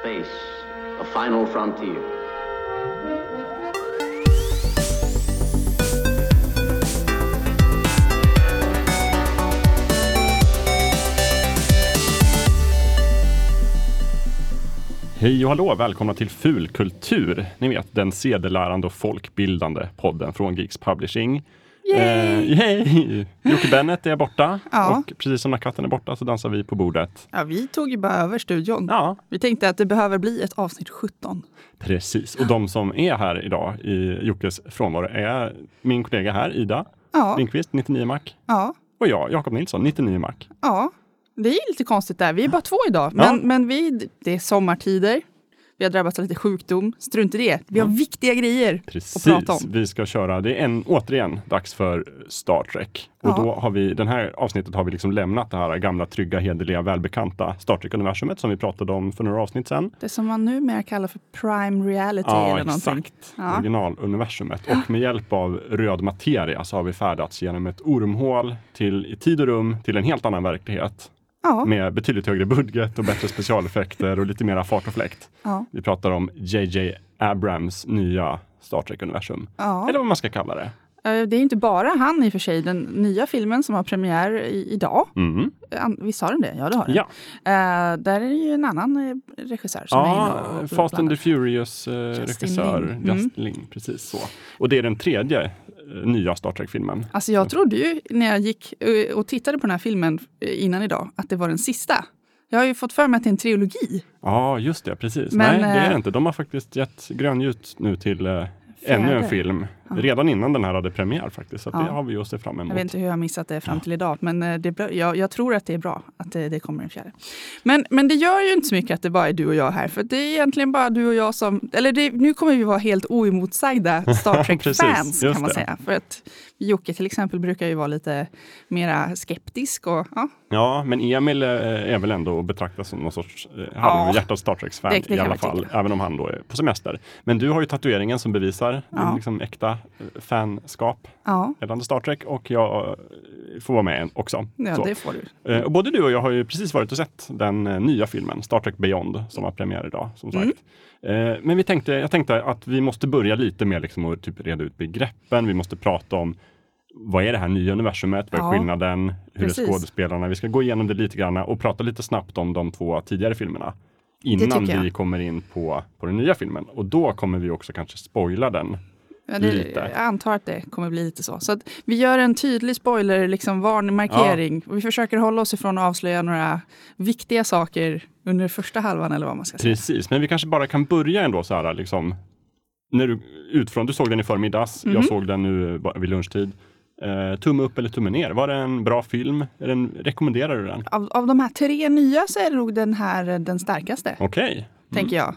Space, the final frontier. Hej och hallå! Välkomna till Fulkultur. Ni vet den sedelärande och folkbildande podden från Geeks Publishing. Yay! Eh, yay! Jocke Bennett är borta Ja. och precis som när katten är borta så dansar vi på bordet. Ja, vi tog ju bara över studion. Ja, Vi tänkte att det behöver bli ett avsnitt 17. precis. Och de som är här idag i Jockes frånvaro är min kollega här, Ida Ja, Lindqvist, 99 Mac. ja, Och jag, Jakob Nilsson, 99 Mac. ja. Det är lite konstigt där. Vi är bara två idag. Men, men vi, det är sommartider. Vi har drabbats av lite sjukdom. Strunt i det. Vi har viktiga grejer Precis, att prata om. vi ska köra, det är en, återigen dags för Star Trek. Och Ja. då har vi, den här avsnittet har vi liksom lämnat det här gamla, trygga, hederliga, välbekanta Star Trek-universumet som vi pratade om för några avsnitt sedan. Det som man numera kallar för prime reality Ja, eller någonting. exakt. Ja. Originaluniversumet. Och med hjälp av röd materia så har vi färdats genom ett ormhål till i tid och rum till en helt annan verklighet. Ja, Med betydligt högre budget och bättre specialeffekter och lite mera fart och fläkt. ja, Vi pratar om JJ Abrams nya Star Trek-universum. ja. Eller vad man ska kalla det. Eh, Det är inte bara han i och för sig. Den nya filmen som har premiär i, idag. Mm. Visst har den det? Ja, det har den. Ja, Eh, där är det ju en annan eh, regissör som är inne ja och Fast and the Furious eh, Justin regissör Lin. Mm. Justin Lin, precis så. Och det är den tredje nya Star Trek-filmen. Alltså jag trodde ju när jag gick eh, och tittade på den här filmen eh, innan idag att det var den sista. Jag har ju fått för mig att det är en trilogi. Ja, just det, precis. Men, Nej, det är eh, det inte. De har faktiskt gett grönljus nu till eh, ännu en film. Redan innan den här hade premiär faktiskt. Så Ja. det har vi att se fram emot. Jag vet inte hur jag har missat det fram till idag, men eh, det. Jag, jag tror att det är bra att det, det kommer en fjärde. Men, men det gör ju inte så mycket att det bara är du och jag här, för det är egentligen bara du och jag som... Eller det, nu kommer vi vara helt oemotsagda Star Trek-fans kan man säga. För att Jocke till exempel brukar ju vara lite mera skeptisk och ja, Ja, men Emil eh, är väl ändå att betrakta som någon sorts eh, Ja. halvhjärtat Star Trek-fan i alla fall. Även om han då är på semester. Men du har ju tatueringen som bevisar Ja. din liksom äkta eh, fanskap ja, gällande Star Trek och jag får vara med också. ja Så. det får du. Eh, Och både du och jag har ju precis varit och sett den eh, nya filmen Star Trek Beyond som har premiär idag. Som sagt. Mm. Eh, Men vi tänkte, jag tänkte att vi måste börja lite med liksom att typ reda ut begreppen. Vi måste prata om vad är det här nya universumet? Vad är Ja, skillnaden? Hur är precis. skådespelarna? Vi ska gå igenom det lite grann och prata lite snabbt om de två tidigare filmerna. Innan vi kommer in på, på den nya filmen. Och då kommer vi också kanske spoila den. Ja, det, jag antar att det kommer bli lite så. Så vi gör en tydlig spoiler, liksom varningsmarkering. Och Vi försöker hålla oss ifrån att avslöja några viktiga saker under första halvan eller vad man ska säga. Precis, men vi kanske bara kan börja ändå så här liksom. När du utifrån, du såg den i förmiddags, Mhm. jag såg den nu bara vid lunchtid. Eh, tumme upp eller tumme ner? Var det en bra film? Den, rekommenderar du den? Av, av de här tre nya så är nog den här eh, den starkaste, Okej. tänker jag.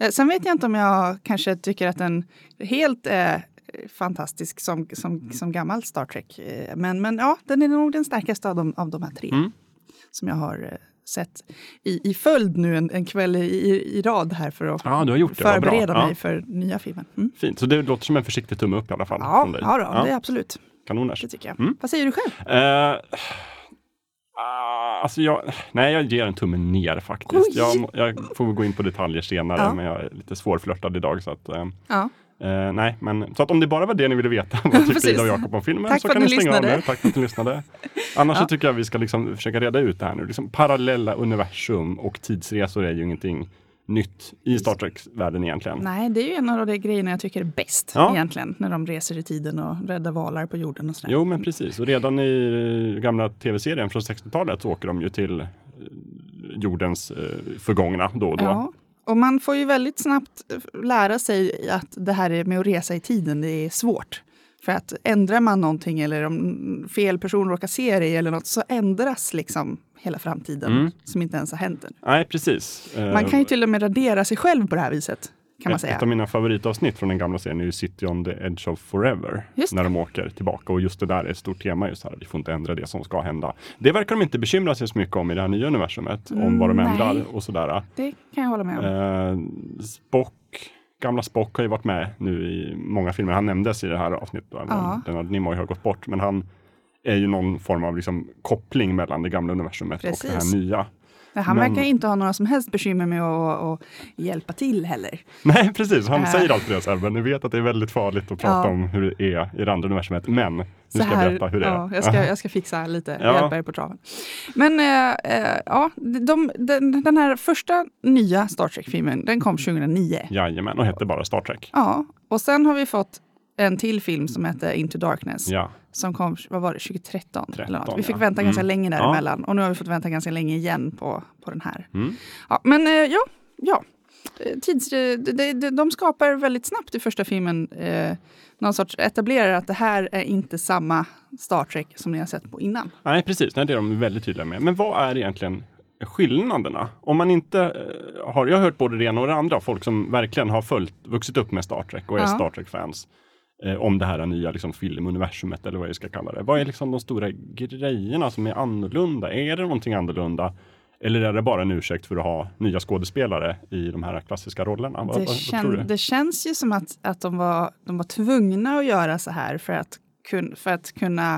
Eh, Sen vet jag inte om jag kanske tycker att den helt är fantastisk som, som, som gammal Star Trek. Eh, Men, men ja, den är nog den starkaste av de, av de här tre Mm. som jag har eh, sett i, i följd nu en, en kväll i, i, rad här för att Ja, förbereda Ja. mig för nya filmen. Mm. Fint, så det låter som en försiktig tumme upp i alla fall. Ja, från dig. ja, då, det är absolut. Kanoners. Det tycker jag. Mm. Vad säger du själv? Eh, ah, alltså jag, nej, jag ger en tumme ner faktiskt. Jag, jag får gå in på detaljer senare, Ja. men jag är lite svårflörtad idag. Så att, eh, Ja. Eh, nej, men så att om det bara var det ni ville veta, vad tyckte Precis. Ida och Jakob om filmen, Tack så kan ni stänga av lyssnade. nu. Tack för att ni lyssnade. Annars Ja. tycker jag vi ska liksom försöka reda ut det här nu. Liksom, parallella universum och tidsresor är ju ingenting nytt i Star Trek-världen egentligen. Nej, det är ju en av de grejerna jag tycker är bäst Ja. egentligen. När de reser i tiden och räddar valar på jorden och sådär. Jo, men precis. Och redan i gamla tv-serien från 60-talet så åker de ju till eh, jordens eh, förgångna då och då. Ja. Och man får ju väldigt snabbt eh, lära sig att det här är med att resa i tiden, det är svårt. För att ändrar man någonting eller om fel person råkar se det eller något så ändras liksom hela framtiden Mm. som inte ens har hänt än. Nej, precis. Eh, Man kan ju till och med radera sig själv på det här viset. Kan man säga. ett av mina favoritavsnitt från den gamla serien är ju City on the Edge of Forever. När de åker tillbaka och just det där är ett stort tema. Just här, vi får inte ändra det som ska hända. Det verkar de inte bekymra sig så mycket om i det här nya universumet. om vad de Mm, ändrar nej. och sådär. Det kan jag hålla med om. Eh, Spock, gamla Spock har ju varit med nu i många filmer. Han nämndes i det här avsnittet. Ja. Leonard Nimoy har gått bort. Men han är ju någon form av liksom koppling mellan det gamla universumet och det här Precis. nya. Han Men- verkar inte ha några som helst bekymmer med att, att hjälpa till heller. Nej, precis. Han Äh. säger alltid det så här, men ni vet att det är väldigt farligt att prata Ja. om hur det är i det andra universumet. Men nu Så ska jag berätta hur det ja, är. jag, ska, jag ska fixa lite, Ja. hjälpa er på traven. Men eh, ja, de, den, den här första nya Star Trek-filmen, den kom 2009. Jajamän, och hette bara Star Trek. Ja, och sen har vi fått en till film som heter Into Darkness. Ja, Som kom, vad var det, 2013? 13, eller något. Vi fick ja. vänta ganska Mm. länge Ja. däremellan. Och nu har vi fått vänta ganska länge igen på, på den här. Mm. Ja, men eh, ja, ja. Eh, Tids, eh, de, de, de skapar väldigt snabbt i första filmen eh, någon sorts etablerar att det här är inte samma Star Trek som ni har sett på innan. Nej, precis. Nej, det är de väldigt tydliga med. Men vad är egentligen skillnaderna? Om man inte har, jag har hört både det ena och det andra, folk som verkligen har följt, vuxit upp med Star Trek och är Ja. Star Trek-fans. Eh, om det här nya liksom, filmuniversumet eller vad jag ska kalla det. Vad är liksom de stora grejerna som är annorlunda? Är det någonting annorlunda? Eller är det bara en ursäkt för att ha nya skådespelare i de här klassiska rollerna? Vad, Det, vad, vad kän, det känns ju som att, att de, var, de var tvungna att göra så här för att, kun, för att kunna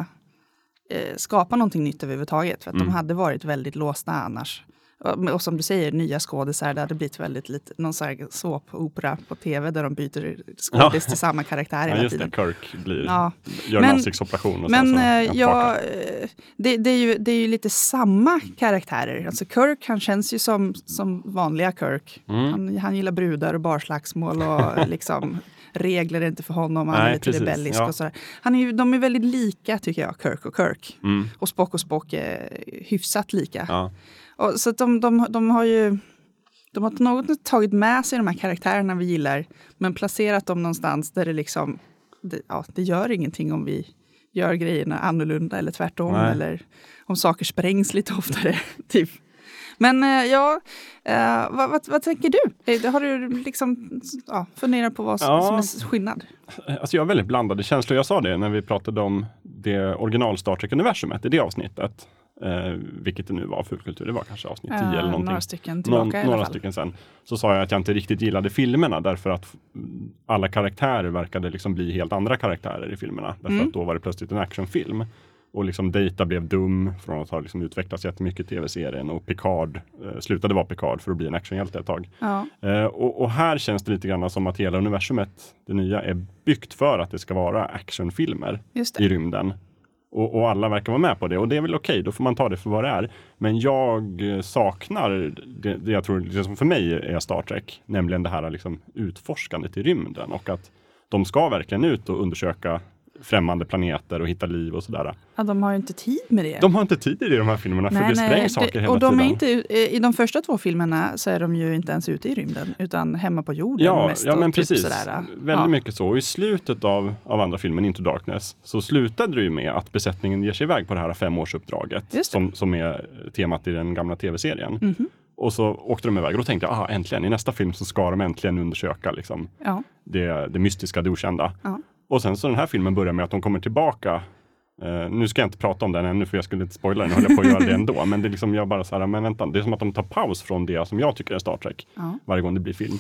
eh, skapa någonting nytt överhuvudtaget. För att Mm. de hade varit väldigt låsta annars. Och, som du säger, nya skådisar, det hade blivit väldigt lite, någon här såpopera på tv där de byter skådis till samma karaktär Ja, hela just tiden. det. Kirk blir, Ja. gör en Men- ansiktsoperation och Men sen så eh, ja, eh, det, det, är ju, det är ju lite samma karaktärer. Alltså Kirk, han känns ju som, som vanliga Kirk. Mm. Han, han gillar brudar och barslagsmål och liksom regler är inte för honom. Han är Nej, lite precis, rebellisk ja. och sådär. Han är ju, de är väldigt lika tycker jag, Kirk och Kirk. Mm. Och Spock och Spock är hyfsat lika. Ja. Och, så de, de, de har ju de har något tagit med sig de här karaktärerna vi gillar men placerat dem någonstans där det liksom det, ja, det gör ingenting om vi gör grejerna annorlunda eller tvärtom Nej. eller om saker sprängs lite oftare. typ. Men eh, ja, eh, vad, vad, vad tänker du? Eh, Har du liksom ja, funderat på vad som, Ja. som är skillnad? Alltså jag har väldigt blandade känslor. Jag sa det när vi pratade om det original Star Trek-universumet i det avsnittet. Eh, vilket det nu var, fulkultur, det var kanske avsnitt 10 Eh, eller någonting. några stycken tillbaka Någon, i alla några fall. stycken sen. Så sa jag att jag inte riktigt gillade filmerna därför att alla karaktärer verkade liksom bli helt andra karaktärer i filmerna. Därför Mm. att då var det plötsligt en actionfilm. Och liksom Data blev dum från att ha liksom utvecklats jättemycket i tv-serien och Picard eh, slutade vara Picard för att bli en actionhjälte ett tag. Ja, Eh, och, och här känns det lite grann som att hela universumet, det nya, är byggt för att det ska vara actionfilmer i rymden. Och, och alla verkar vara med på det och det är väl okej, då får man ta det för vad det är. Men jag eh, saknar det, det jag tror, det som för mig är Star Trek, nämligen det här liksom utforskandet i rymden och att de ska verkligen ut och undersöka främmande planeter och hitta liv och sådär. Ja, de har ju inte tid med det. De har inte tid i de här filmerna för det sprängs saker det- hela och de tiden. är inte, I de första två filmerna så är de ju inte ens ute i rymden utan hemma på jorden Ja, mest. ja men typ precis. Sådär. Väldigt ja. mycket så. Och i slutet av, av andra filmen, Into Darkness, så slutade det ju med att besättningen ger sig iväg på det här femårsuppdraget som, som är temat i den gamla tv-serien. Mhm. Och så åkte de iväg och då tänkte jag, aha, äntligen, i nästa film så ska de äntligen undersöka liksom, Ja. det, det mystiska, det okända. Ja. Och sen så den här filmen börjar med att de kommer tillbaka Eh, nu ska jag inte prata om den ännu för jag skulle inte spoila den, höll jag på att göra det ändå. Men det är liksom, jag bara så här, men vänta, det är som att de tar paus från det som jag tycker är Star Trek. Ja. Varje gång det blir film.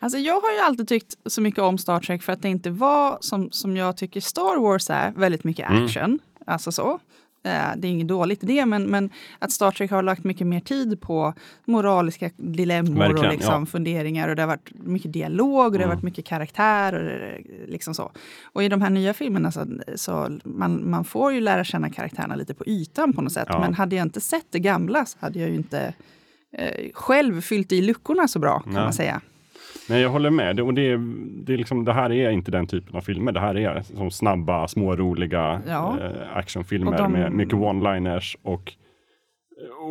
Alltså jag har ju alltid tyckt så mycket om Star Trek för att det inte var som, som jag tycker Star Wars är, väldigt mycket Mm. action. Alltså så. Eh, Det är inget dåligt i det, men, men att Star Trek har lagt mycket mer tid på moraliska dilemmor och liksom ja. Mm. funderingar. Och det har varit mycket dialog och det har varit mycket karaktär. Och det- liksom så. och i de här nya filmerna så, så man, man får ju lära känna karaktärerna lite på ytan på något sätt. Ja. Men hade jag inte sett det gamla så hade jag ju inte eh, själv fyllt i luckorna så bra kan Nej. man säga. Nej, jag håller med. Det, och det, det, är liksom, det här är inte den typen av filmer. Det här är som snabba, småroliga Ja. eh, actionfilmer de- med mycket one-liners. Och,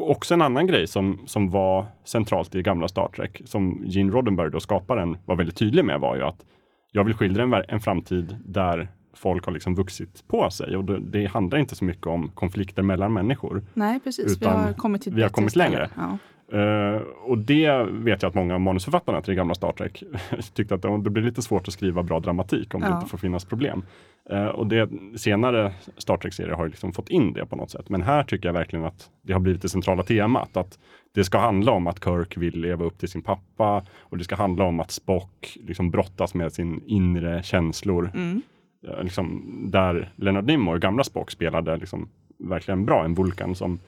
också en annan grej som, som var centralt i gamla Star Trek, som Gene Roddenberry, då skaparen, var väldigt tydlig med, var ju att jag vill skildra en, en framtid där folk har liksom vuxit på sig. Och det, det handlar inte så mycket om konflikter mellan människor. Nej, precis. Utan vi har kommit till vi har kommit längre. Ja. Eh, och det vet jag att många av manusförfattarna till det gamla Star Trek tyckte att det, det blir lite svårt att skriva bra dramatik om det Ja. inte får finnas problem. Eh, och det senare Star Trek-serier har liksom fått in det på något sätt. Men här tycker jag verkligen att det har blivit det centrala temat. Att det ska handla om att Kirk vill leva upp till sin pappa och det ska handla om att Spock liksom brottas med sin inre känslor. Mm. Eh, liksom, där Leonard Nimoy, gamla Spock, spelade liksom verkligen bra. En Vulkan som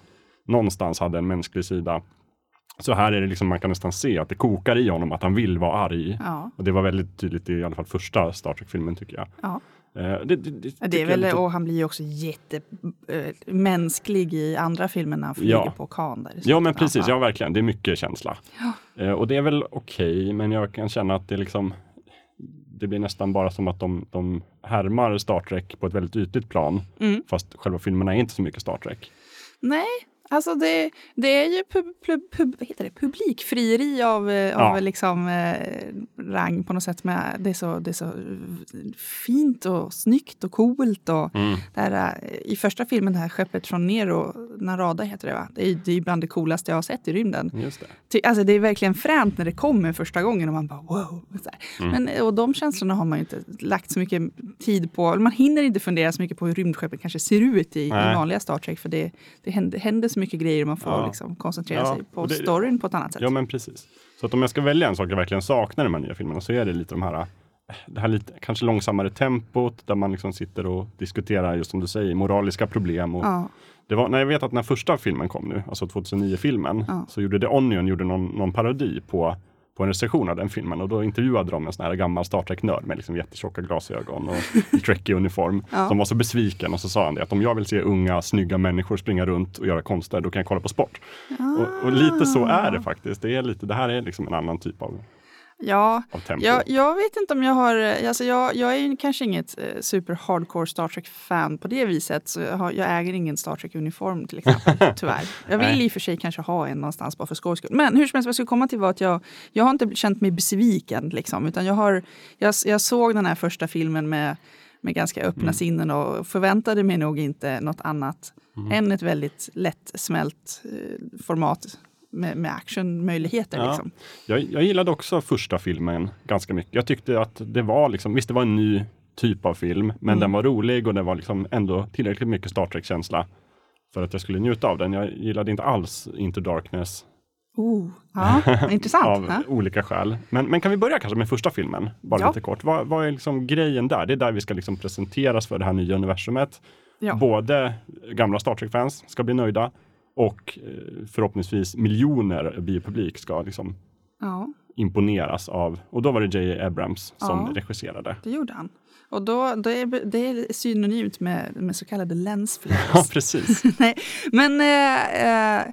någonstans hade en mänsklig sida. Så här är det liksom, man kan nästan se att det kokar i honom att han vill vara arg. Ja. Och det var väldigt tydligt i alla fall första Star Trek-filmen tycker jag. Ja. Eh, det, det, det, Ja, Det är väl, lite- och han blir ju också jättemänsklig i andra filmer när han flyger Ja. på Khan. Där Ja men precis, Ja. ja verkligen. Det är mycket känsla. Eh, och det är väl okej, men jag kan känna att det liksom det blir nästan bara som att de, de härmar Star Trek på ett väldigt ytligt plan. Mm. Fast själva filmerna är inte så mycket Star Trek. Nej, alltså det, det är ju pub, pub, pub, heter det? publikfrieri av, eh, Ja. av liksom, eh, rang på något sätt. Med, det, är så, det är så eh, fint och snyggt och coolt. Och Mm. det här, eh, I första filmen, det här skeppet från Nero, Narada heter det va? Det är, det är bland det coolaste jag har sett i rymden. Just det. Alltså det är verkligen fränt när det kommer första gången och man bara wow. Mm. Men, och de känslorna har man ju inte lagt så mycket tid på. Man hinner inte fundera så mycket på hur rymdskeppet kanske ser ut i, i vanliga Star Trek. För det, det händer, händer så mycket grejer man får Ja. liksom koncentrera Ja, sig på det- storyn på ett annat sätt. Ja men precis. Så att om jag ska välja en sak jag verkligen saknar i de här nya filmerna så är det lite de här, eh, det här lite, kanske långsammare tempot där man liksom sitter och diskuterar, just som du säger, moraliska problem. Och Ja. det var, när jag vet att när första filmen kom nu, alltså 2009-filmen, Ja. så gjorde The Onion gjorde någon, någon parodi på, på en recension av den filmen och då intervjuade de en sån här gammal Star Trek-nörd med liksom jättetjocka glasögon och i Trekkie-uniform Ja. som var så besviken och så sa han det att om jag vill se unga, snygga människor springa runt och göra konster, då kan jag kolla på sport. Och, och lite så är det faktiskt. Det, är lite, det här är liksom en annan typ av, Ja, jag, jag vet inte om jag har... Alltså jag, jag är ju kanske inget eh, super hardcore Star Trek-fan på det viset. Så jag, har, jag äger ingen Star Trek-uniform till exempel, tyvärr. Jag vill Nej. i och för sig kanske ha en någonstans bara för skojs skull. Men hur som helst, vad jag skulle komma till var att jag, jag har inte känt mig besviken. Liksom, utan jag, har, jag, jag såg den här första filmen med, med ganska öppna Mm. sinnen och förväntade mig nog inte något annat Mm. än ett väldigt lättsmält eh, format med, med actionmöjligheter. Ja. Liksom. Jag, jag gillade också första filmen ganska mycket. Jag tyckte att det var liksom, visst det var en ny typ av film, men Mm. den var rolig och det var liksom ändå tillräckligt mycket Star Trek-känsla för att jag skulle njuta av den. Jag gillade inte alls Into Darkness Oh, ja, intressant. av ja. olika skäl. Men, men kan vi börja kanske med första filmen? Bara Ja. lite kort. Vad, vad är liksom grejen där? Det är där vi ska liksom presenteras för det här nya universumet. Ja. Både gamla Star Trek-fans ska bli nöjda och eh, förhoppningsvis miljoner biopublik ska liksom Ja, imponeras av. Och då var det J.A. Abrams som Ja. regisserade. det gjorde han. Och då, då är, det är synonymt med, med så kallade lens flares. Ja, precis. Nej, men eh, eh,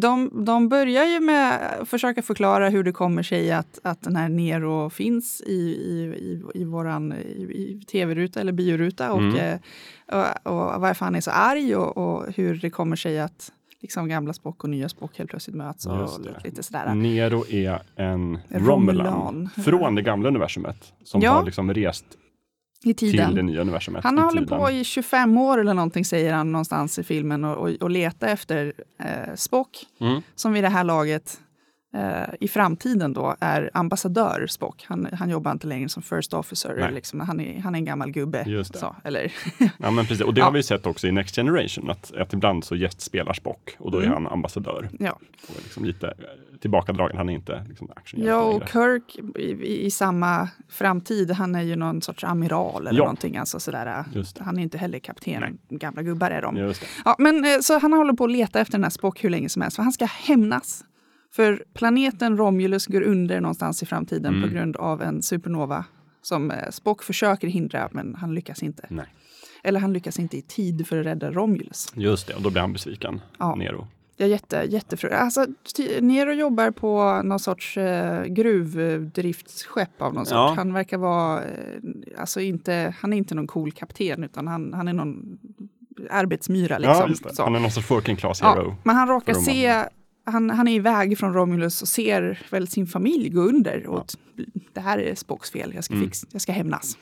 de, de börjar ju med att försöka förklara hur det kommer sig att, att den här Nero finns i, i, i, i våran tv-ruta eller bioruta och, Mm. eh, och, och varför han är så arg och, och hur det kommer sig att liksom gamla Spock och nya Spock helt plötsligt möts och det. lite sådär. Nero är en Romulan. Romulan från det gamla universumet som Ja. har liksom rest I till tiden. det nya universumet. Han i har hållit tiden. på i 25 år eller någonting säger han någonstans i filmen och, och, och letar efter eh, Spock Mm. som vid det här laget eh, i framtiden då är ambassadör Spock. Han, han jobbar inte längre som first officer. Liksom, han, är, han är en gammal gubbe. Just det. Så, eller, Ja, men precis. Och det Ja. har vi sett också i Next Generation, att, att ibland så gästspelar Spock och då är Mm. han ambassadör. ja. Och liksom lite eh, tillbakadragen, han är inte liksom, ja, längre. och Kirk i, i, samma framtid, han är ju någon sorts amiral eller Ja. någonting. Alltså sådär, det. han är inte heller kapten. Nej. Gamla gubbar är de. Ja, men, eh, så han håller på att leta efter den här Spock hur länge som helst, för han ska hämnas. För planeten Romulus går under någonstans i framtiden Mm. på grund av en supernova som eh, Spock försöker hindra, men han lyckas inte. Nej. Eller han lyckas inte i tid för att rädda Romulus. Just det, och då blir han besviken, Ja. Nero. Är jätte, jättefru... Alltså, Nero jobbar på någon sorts eh, gruvdriftsskepp av någon sort. Ja. Han verkar vara, eh, alltså inte, han är inte någon cool kapten utan han, han är någon arbetsmyra. Liksom, ja, just det. Han är någon sorts working class hero. Ja, men han råkar se, han, han är iväg från Romulus och ser väl sin familj gå under. Och t- Det här är Spocks fel, jag ska, Mm. jag ska hämnas.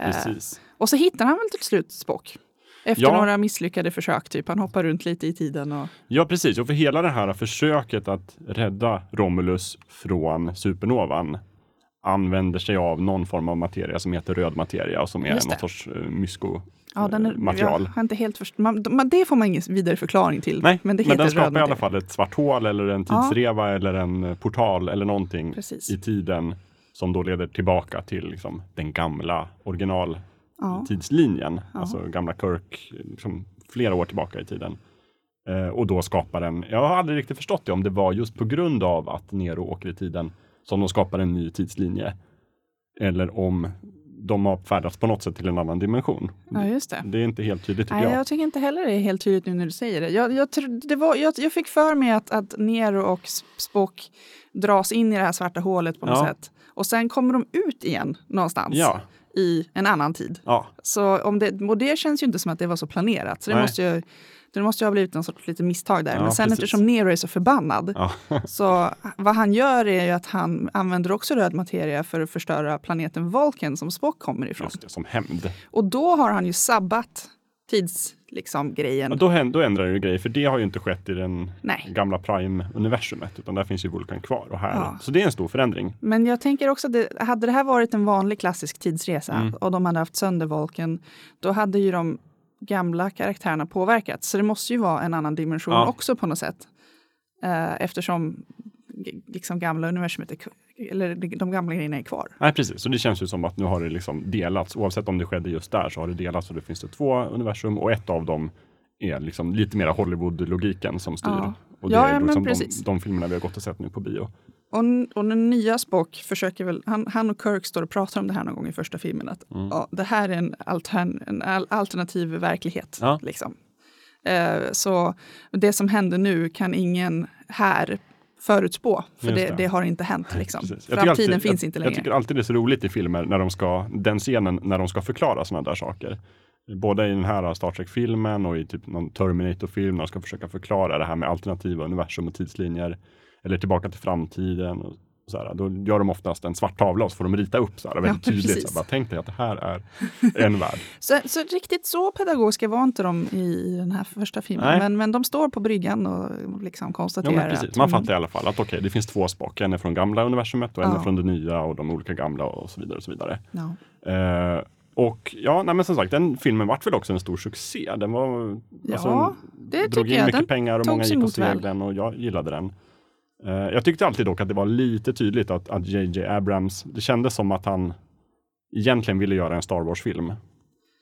Eh, Precis. och så hittar han väl till slut Spock. Efter Ja. några misslyckade försök, typ. Han hoppar runt lite i tiden. Och, Ja, precis. Och för hela det här försöket att rädda Romulus från supernovan använder sig av någon form av materia som heter röd materia och som är någon sorts uh, mysko ja, den är, material. Jag har inte helt först- man, man, det får man ingen vidare förklaring till. Nej, men det men den skapar i alla fall ett svart hål eller en Ja. tidsreva eller en eh, portal eller någonting Precis. i tiden som då leder tillbaka till liksom, den gamla original Ja. Ja. Alltså gamla Kirk, liksom, flera år tillbaka i tiden. Eh, och då skapar en, jag har aldrig riktigt förstått det, om det var just på grund av att Nero åker i tiden som de skapar en ny tidslinje. Eller om de har färdats på något sätt till en annan dimension. Ja, just det. Det är inte helt tydligt tycker Nej, jag. jag tycker inte heller det är helt tydligt nu när du säger det. Jag, jag, det var, jag, jag fick för mig att, att Nero och Spock dras in i det här svarta hålet på något Ja. sätt. Och sen kommer de ut igen någonstans Ja, i en annan tid. ja, Så om det, och det känns ju inte som att det var så planerat. Så det Nej. måste, ju, det måste ju ha blivit någon sorts lite misstag där. Ja, Men sen precis. eftersom Nero är så förbannad ja. så vad han gör är ju att han använder också röd materia för att förstöra planeten Vulcan som Spock kommer ifrån. det, som hämnd. Och då har han ju sabbat tids, liksom, grejen. Ja, då, då ändrar det ju grejer, för det har ju inte skett i den Nej. gamla Prime-universumet, utan där finns ju Vulkan kvar. Och här. Ja. Så det är en stor förändring. Men jag tänker också, det, hade det här varit en vanlig klassisk tidsresa Mm. och de hade haft sönder Vulcan, då hade ju de gamla karaktärerna påverkats. Så det måste ju vara en annan dimension Ja. också på något sätt. Eh, eftersom liksom gamla universumet är, eller de gamla grejerna är kvar. Nej, precis. Så det känns ju som att nu har det liksom delats. Oavsett om det skedde just där så har det delats och det finns det två universum och ett av dem är liksom lite mer Hollywood-logiken som styr. Ja. Och det Ja, är liksom de, de filmerna vi har gått och sett nu på bio. Och, och den nya Spock försöker väl, han, han och Kirk står och pratar om det här någon gång i första filmen, att Mm. ja, det här är en, altern, en al- alternativ verklighet. Ja. Liksom. Eh, så det som händer nu kan ingen här förutspå, för det, det. har inte hänt. Liksom. Jag Framtiden alltid- finns jag, inte Jag längre. tycker alltid det är så roligt i filmer när de ska, den scenen när de ska förklara sådana där saker. Både i den här Star Trek-filmen och i typ någon Terminator-film när de ska försöka förklara det här med alternativa universum och tidslinjer. Eller tillbaka till framtiden. Och så här, då gör de oftast en svart tavla och så får de rita upp så här, väldigt Ja, tydligt. Så här, bara, tänk dig att det här är en värld. Så, så riktigt så pedagogiska var inte de i, den här första filmen. Men, men de står på bryggan och liksom Ja, konstaterar precis. att Man fattar i alla fall att okej, det finns två Spock. En är från gamla universumet och en Ja. är från det nya och de olika gamla och så vidare. Och så vidare. ja. Eh, och ja, nej, men som sagt, den filmen vart väl också en stor succé. Den var, alltså, Ja, det drog in jag. mycket Den pengar och många gick och såg den och jag gillade den. Eh, jag tyckte alltid dock att det var lite tydligt att, att JJ Abrams, det kändes som att han egentligen ville göra en Star Wars-film.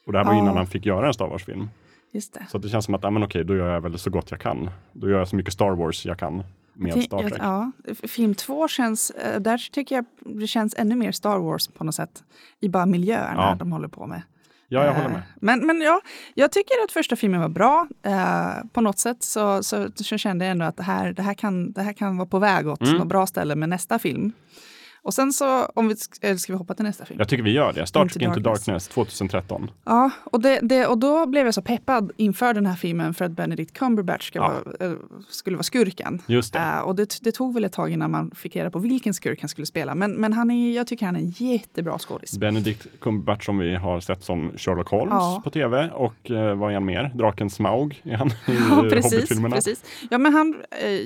Och det här var Ja. innan han fick göra en Star Wars-film. Just det. Så det känns som att, ja men okej, då gör jag väl så gott jag kan. Då gör jag så mycket Star Wars jag kan med Ti- Star Trek. Ja, f- film två känns, eh, där tycker jag det känns ännu mer Star Wars på något sätt. I bara miljöerna Ja. de håller på med. Ja, jag Eh, håller med. Men, men ja, jag tycker att första filmen var bra. Eh, på något sätt så, så, så kände jag ändå att det här, det, här kan, det här kan vara på väg åt Mm. något bra ställe med nästa film. Och sen så, om vi, eller ska vi hoppa till nästa film? Jag tycker vi gör det. Star Into Into Darkness. Darkness 2013. Ja, och, det, det, och då blev jag så peppad inför den här filmen för att Benedict Cumberbatch ska Ja. vara, eh, skulle vara skurken. Just det. Eh, och det, det tog väl ett tag innan man fick reda på vilken skurk han skulle spela. Men, men han är, jag tycker han är en jättebra skådis. Benedict Cumberbatch som vi har sett som Sherlock Holmes Ja. på tv och eh, vad är han mer? Draken Smaug är han i Ja, precis, precis. Ja, men han,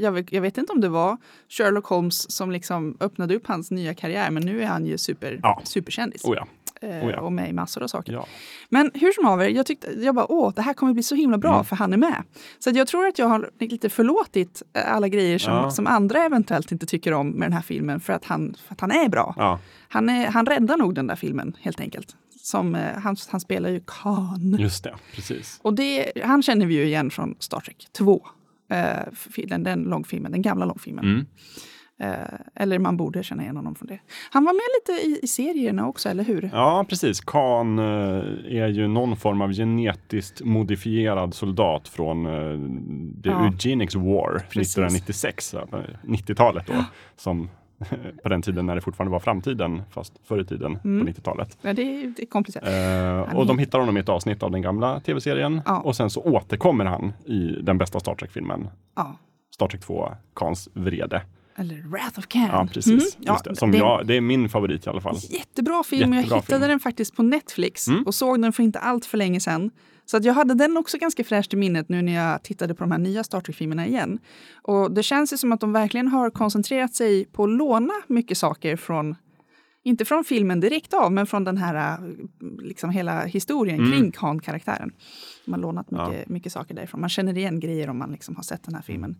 jag, vet, jag vet inte om det var Sherlock Holmes som liksom öppnade upp hans nya karriär, men nu är han ju super, Ja. superkändis. Oh ja. eh, oh ja. Och med i massor av saker. ja. Men hur som haver, jag tyckte, jag bara, åh, det här kommer bli så himla bra Mm. för han är med. Så jag tror att jag har lite förlåtit eh, alla grejer som, Ja. som andra eventuellt inte tycker om med den här filmen för att han, för att han är bra. ja. Han, är, han räddar nog den där filmen helt enkelt. Som, eh, han, han spelar ju Khan. Just det, precis. Och det, han känner vi ju igen från Star Trek 2. Eh, fi- den, den långfilmen, den gamla långfilmen. Mm. Eh, eller man borde känna igen honom från det. Han var med lite i, i serierna också, eller hur? Ja, precis. Khan eh, är ju någon form av genetiskt modifierad soldat från eh, The Ja. Eugenics War Precis. 1996, eh, 90-talet då, som på den tiden när det fortfarande var framtiden, fast förr i tiden Mm. på 90-talet. Ja, det, är, det är komplicerat. Eh, och de hittar honom i ett avsnitt av den gamla tv-serien Ja. och sen så återkommer han i den bästa Star Trek-filmen, Ja. Star Trek 2, Khans vrede. Eller Wrath of Khan. Ja, precis. Mm, Just det. Som det jag, det är min favorit i alla fall. Jättebra film. Jättebra jag hittade film. den faktiskt på Netflix Mm. och såg den för inte allt för länge sedan. Så att jag hade den också ganska fräscht i minnet nu när jag tittade på de här nya Star Trek-filmerna igen. Och det känns ju som att de verkligen har koncentrerat sig på att låna mycket saker från inte från filmen direkt av, men från den här äh, liksom hela historien Mm. kring Khan-karaktären. De har lånat Ja. mycket, mycket saker därifrån. Man känner igen grejer om man liksom har sett den här filmen.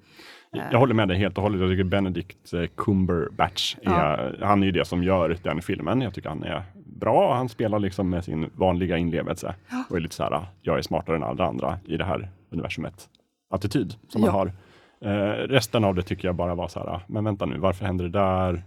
Jag håller med dig helt och hållet. Jag tycker Benedict eh, Cumberbatch, är, han är ju det som gör den filmen. Jag tycker han är bra. Han spelar liksom med sin vanliga inlevelse och är lite så här, jag är smartare än alla andra i det här universumet. attityd som Ja. man har. Eh, resten av det tycker jag bara var så här, men vänta nu, varför händer det där?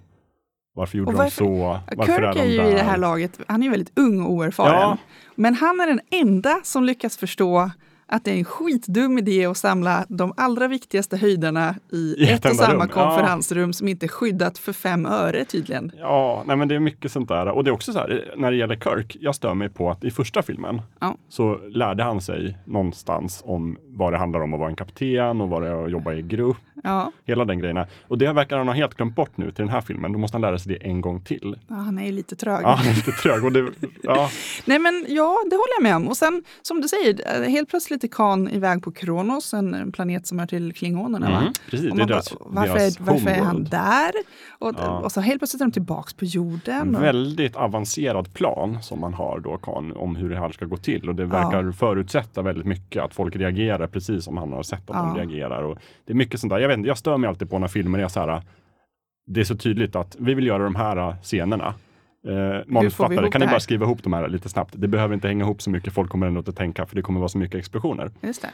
Varför gjorde Och de varför- så? Varför Kirk de är ju i det här laget, han är ju väldigt ung och oerfaren. Ja. Men han är den enda som lyckas förstå att det är en skitdum idé att samla de allra viktigaste höjderna i, I ett ett och samma rum. Ja. konferensrum som inte är skyddat för fem öre tydligen. Ja, nej men det är mycket sånt där. Och det är också så här, när det gäller Kirk, jag stör mig på att i första filmen Ja. så lärde han sig någonstans om vad det handlar om att vara en kapten och vad det är att jobba i grupp. Ja, Hela den grejen. Och det verkar han ha helt glömt bort nu till den här filmen. Då måste han lära sig det en gång till. ja, han är ju lite trög. Ja, han är lite trög. Och det, ja, Nej men ja, det håller jag med om. Och sen som du säger, eh, helt plötsligt är Khan iväg på Kronos, en planet som hör till klingonerna. Va? mm, precis. Och Det är bara, deras, varför, deras är, varför är han där? Och, Ja. och så helt plötsligt är de tillbaks på jorden. En Och, väldigt avancerad plan som man har då, Khan, om hur det här ska gå till. Och det verkar förutsätta väldigt mycket att folk reagerar precis som han har sett att de Ja. reagerar. Och det är mycket sånt där. Jag, vet, inte, jag stör mig alltid på när filmer är så här. Det är så tydligt att vi vill göra de här scenerna. Eh, manusförfattare, kan ni bara skriva ihop de här lite snabbt? Det behöver inte hänga ihop så mycket, folk kommer ändå inte att tänka för det kommer vara så mycket explosioner.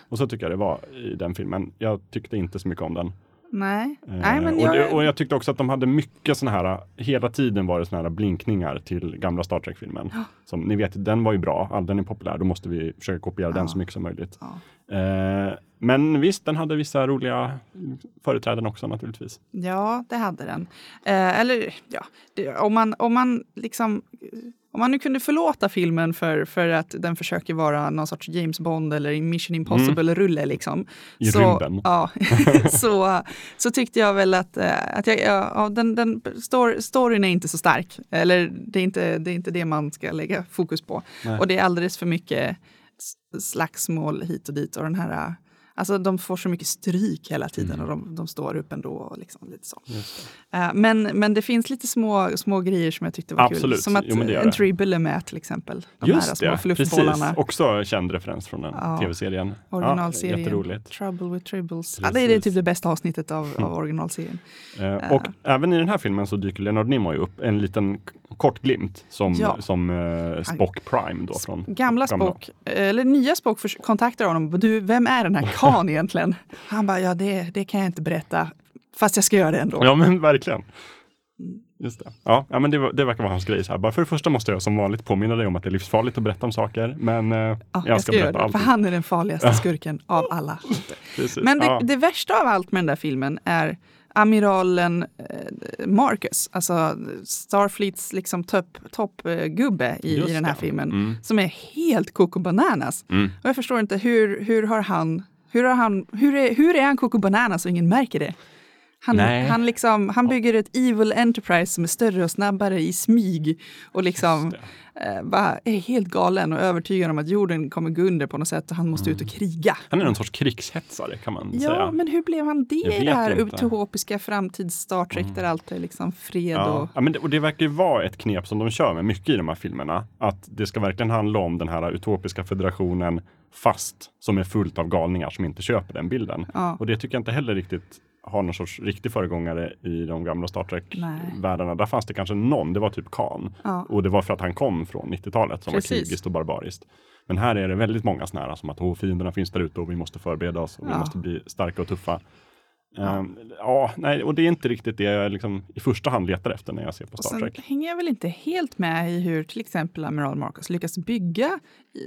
Och så tycker jag det var i den filmen. Jag tyckte inte så mycket om den. Nej. Eh, Nej, men och, jag, det, och jag tyckte också att de hade mycket såna här, hela tiden var det såna här blinkningar till gamla Star Trek-filmen. Som ni vet, den var ju bra, all den är populär, då måste vi försöka kopiera den Ja. så mycket som möjligt. Ja. Eh, men visst, den hade vissa roliga företräden också naturligtvis. Ja, det hade den. Eh, eller ja, det, om, man, om man liksom om man nu kunde förlåta filmen för, för att den försöker vara någon sorts James Bond eller Mission Impossible-rulle. Liksom, Mm. I så, rymden. Ja, så, så tyckte jag väl att, eh, att jag, ja, den, den story, storyn är inte så stark. Eller det är inte det, är inte det man ska lägga fokus på. Nej. Och det är alldeles för mycket slagsmål hit och dit. Och den här, alltså de får så mycket stryk hela tiden Mm. och de, de står upp ändå. Och liksom lite så. Eh, Men, men det finns lite små, små grejer som jag tyckte var kul. Absolut. Som att Jo, en. Tribble är med till exempel. De här Just små det, fluffbollarna. precis. Också känd referens från den Ja. tv-serien. Originalserien. Ja. Trouble with Tribbles. Ja, det är typ det bästa avsnittet av, av originalserien. Eh, och även i den här filmen så dyker Leonard Nimoy upp, en liten kort glimt som, Ja. som eh, Spock Prime då från Gamla Spock, eller nya Spock kontaktar honom. Du, vem är den här Khan egentligen? Han bara, ja det, det kan jag inte berätta. Fast jag ska göra det ändå. Ja men verkligen. Just det. Ja, ja men det, det verkar vara hans grej. Så här. Bara för det första måste jag som vanligt påminna dig om att det är livsfarligt att berätta om saker. Men eh, Ja, jag, ska, göra berätta det. allt. För han är den farligaste skurken av alla. Men det, ja. det värsta av allt med den där filmen är amiralen eh, Marcus, alltså Starfleets liksom toppgubbe top, gubbe i, i den här filmen, Mm. som är helt coco bananas. Mm. Och jag förstår inte, hur, hur har han, hur, har han hur, är, hur är han coco bananas och ingen märker det? Han, han, liksom, han bygger ett evil enterprise som är större och snabbare i smyg och liksom eh, bara är helt galen och övertygad om att jorden kommer gå under på något sätt och han måste ut och kriga. Han är någon sorts krigshetsare kan man Ja, säga. men hur blev han det i det här inte. Mm. utopiska framtids-Star Trek där allt är liksom fred Ja. och... Ja, men det, och det verkar ju vara ett knep som de kör med mycket i de här filmerna. Att det ska verkligen handla om den här utopiska federationen fast som är fullt av galningar som inte köper den bilden. Ja. Och det tycker jag inte heller riktigt har någon sorts riktig föregångare i de gamla Star. Trek-världarna. Där fanns det kanske någon, det var typ Khan. Ja. Och det var för att han kom från 90-talet som Precis. var krigiskt och barbariskt. Men här är det väldigt många sådana här som att oh, fienderna finns där ute och vi måste förbereda oss och vi Ja. måste bli starka och tuffa. Ja. ja, nej, och det är inte riktigt det jag liksom i första hand letar efter när jag ser på Och Star sen Trek. hänger jag väl inte helt med i hur till exempel Amiral Marcus lyckas bygga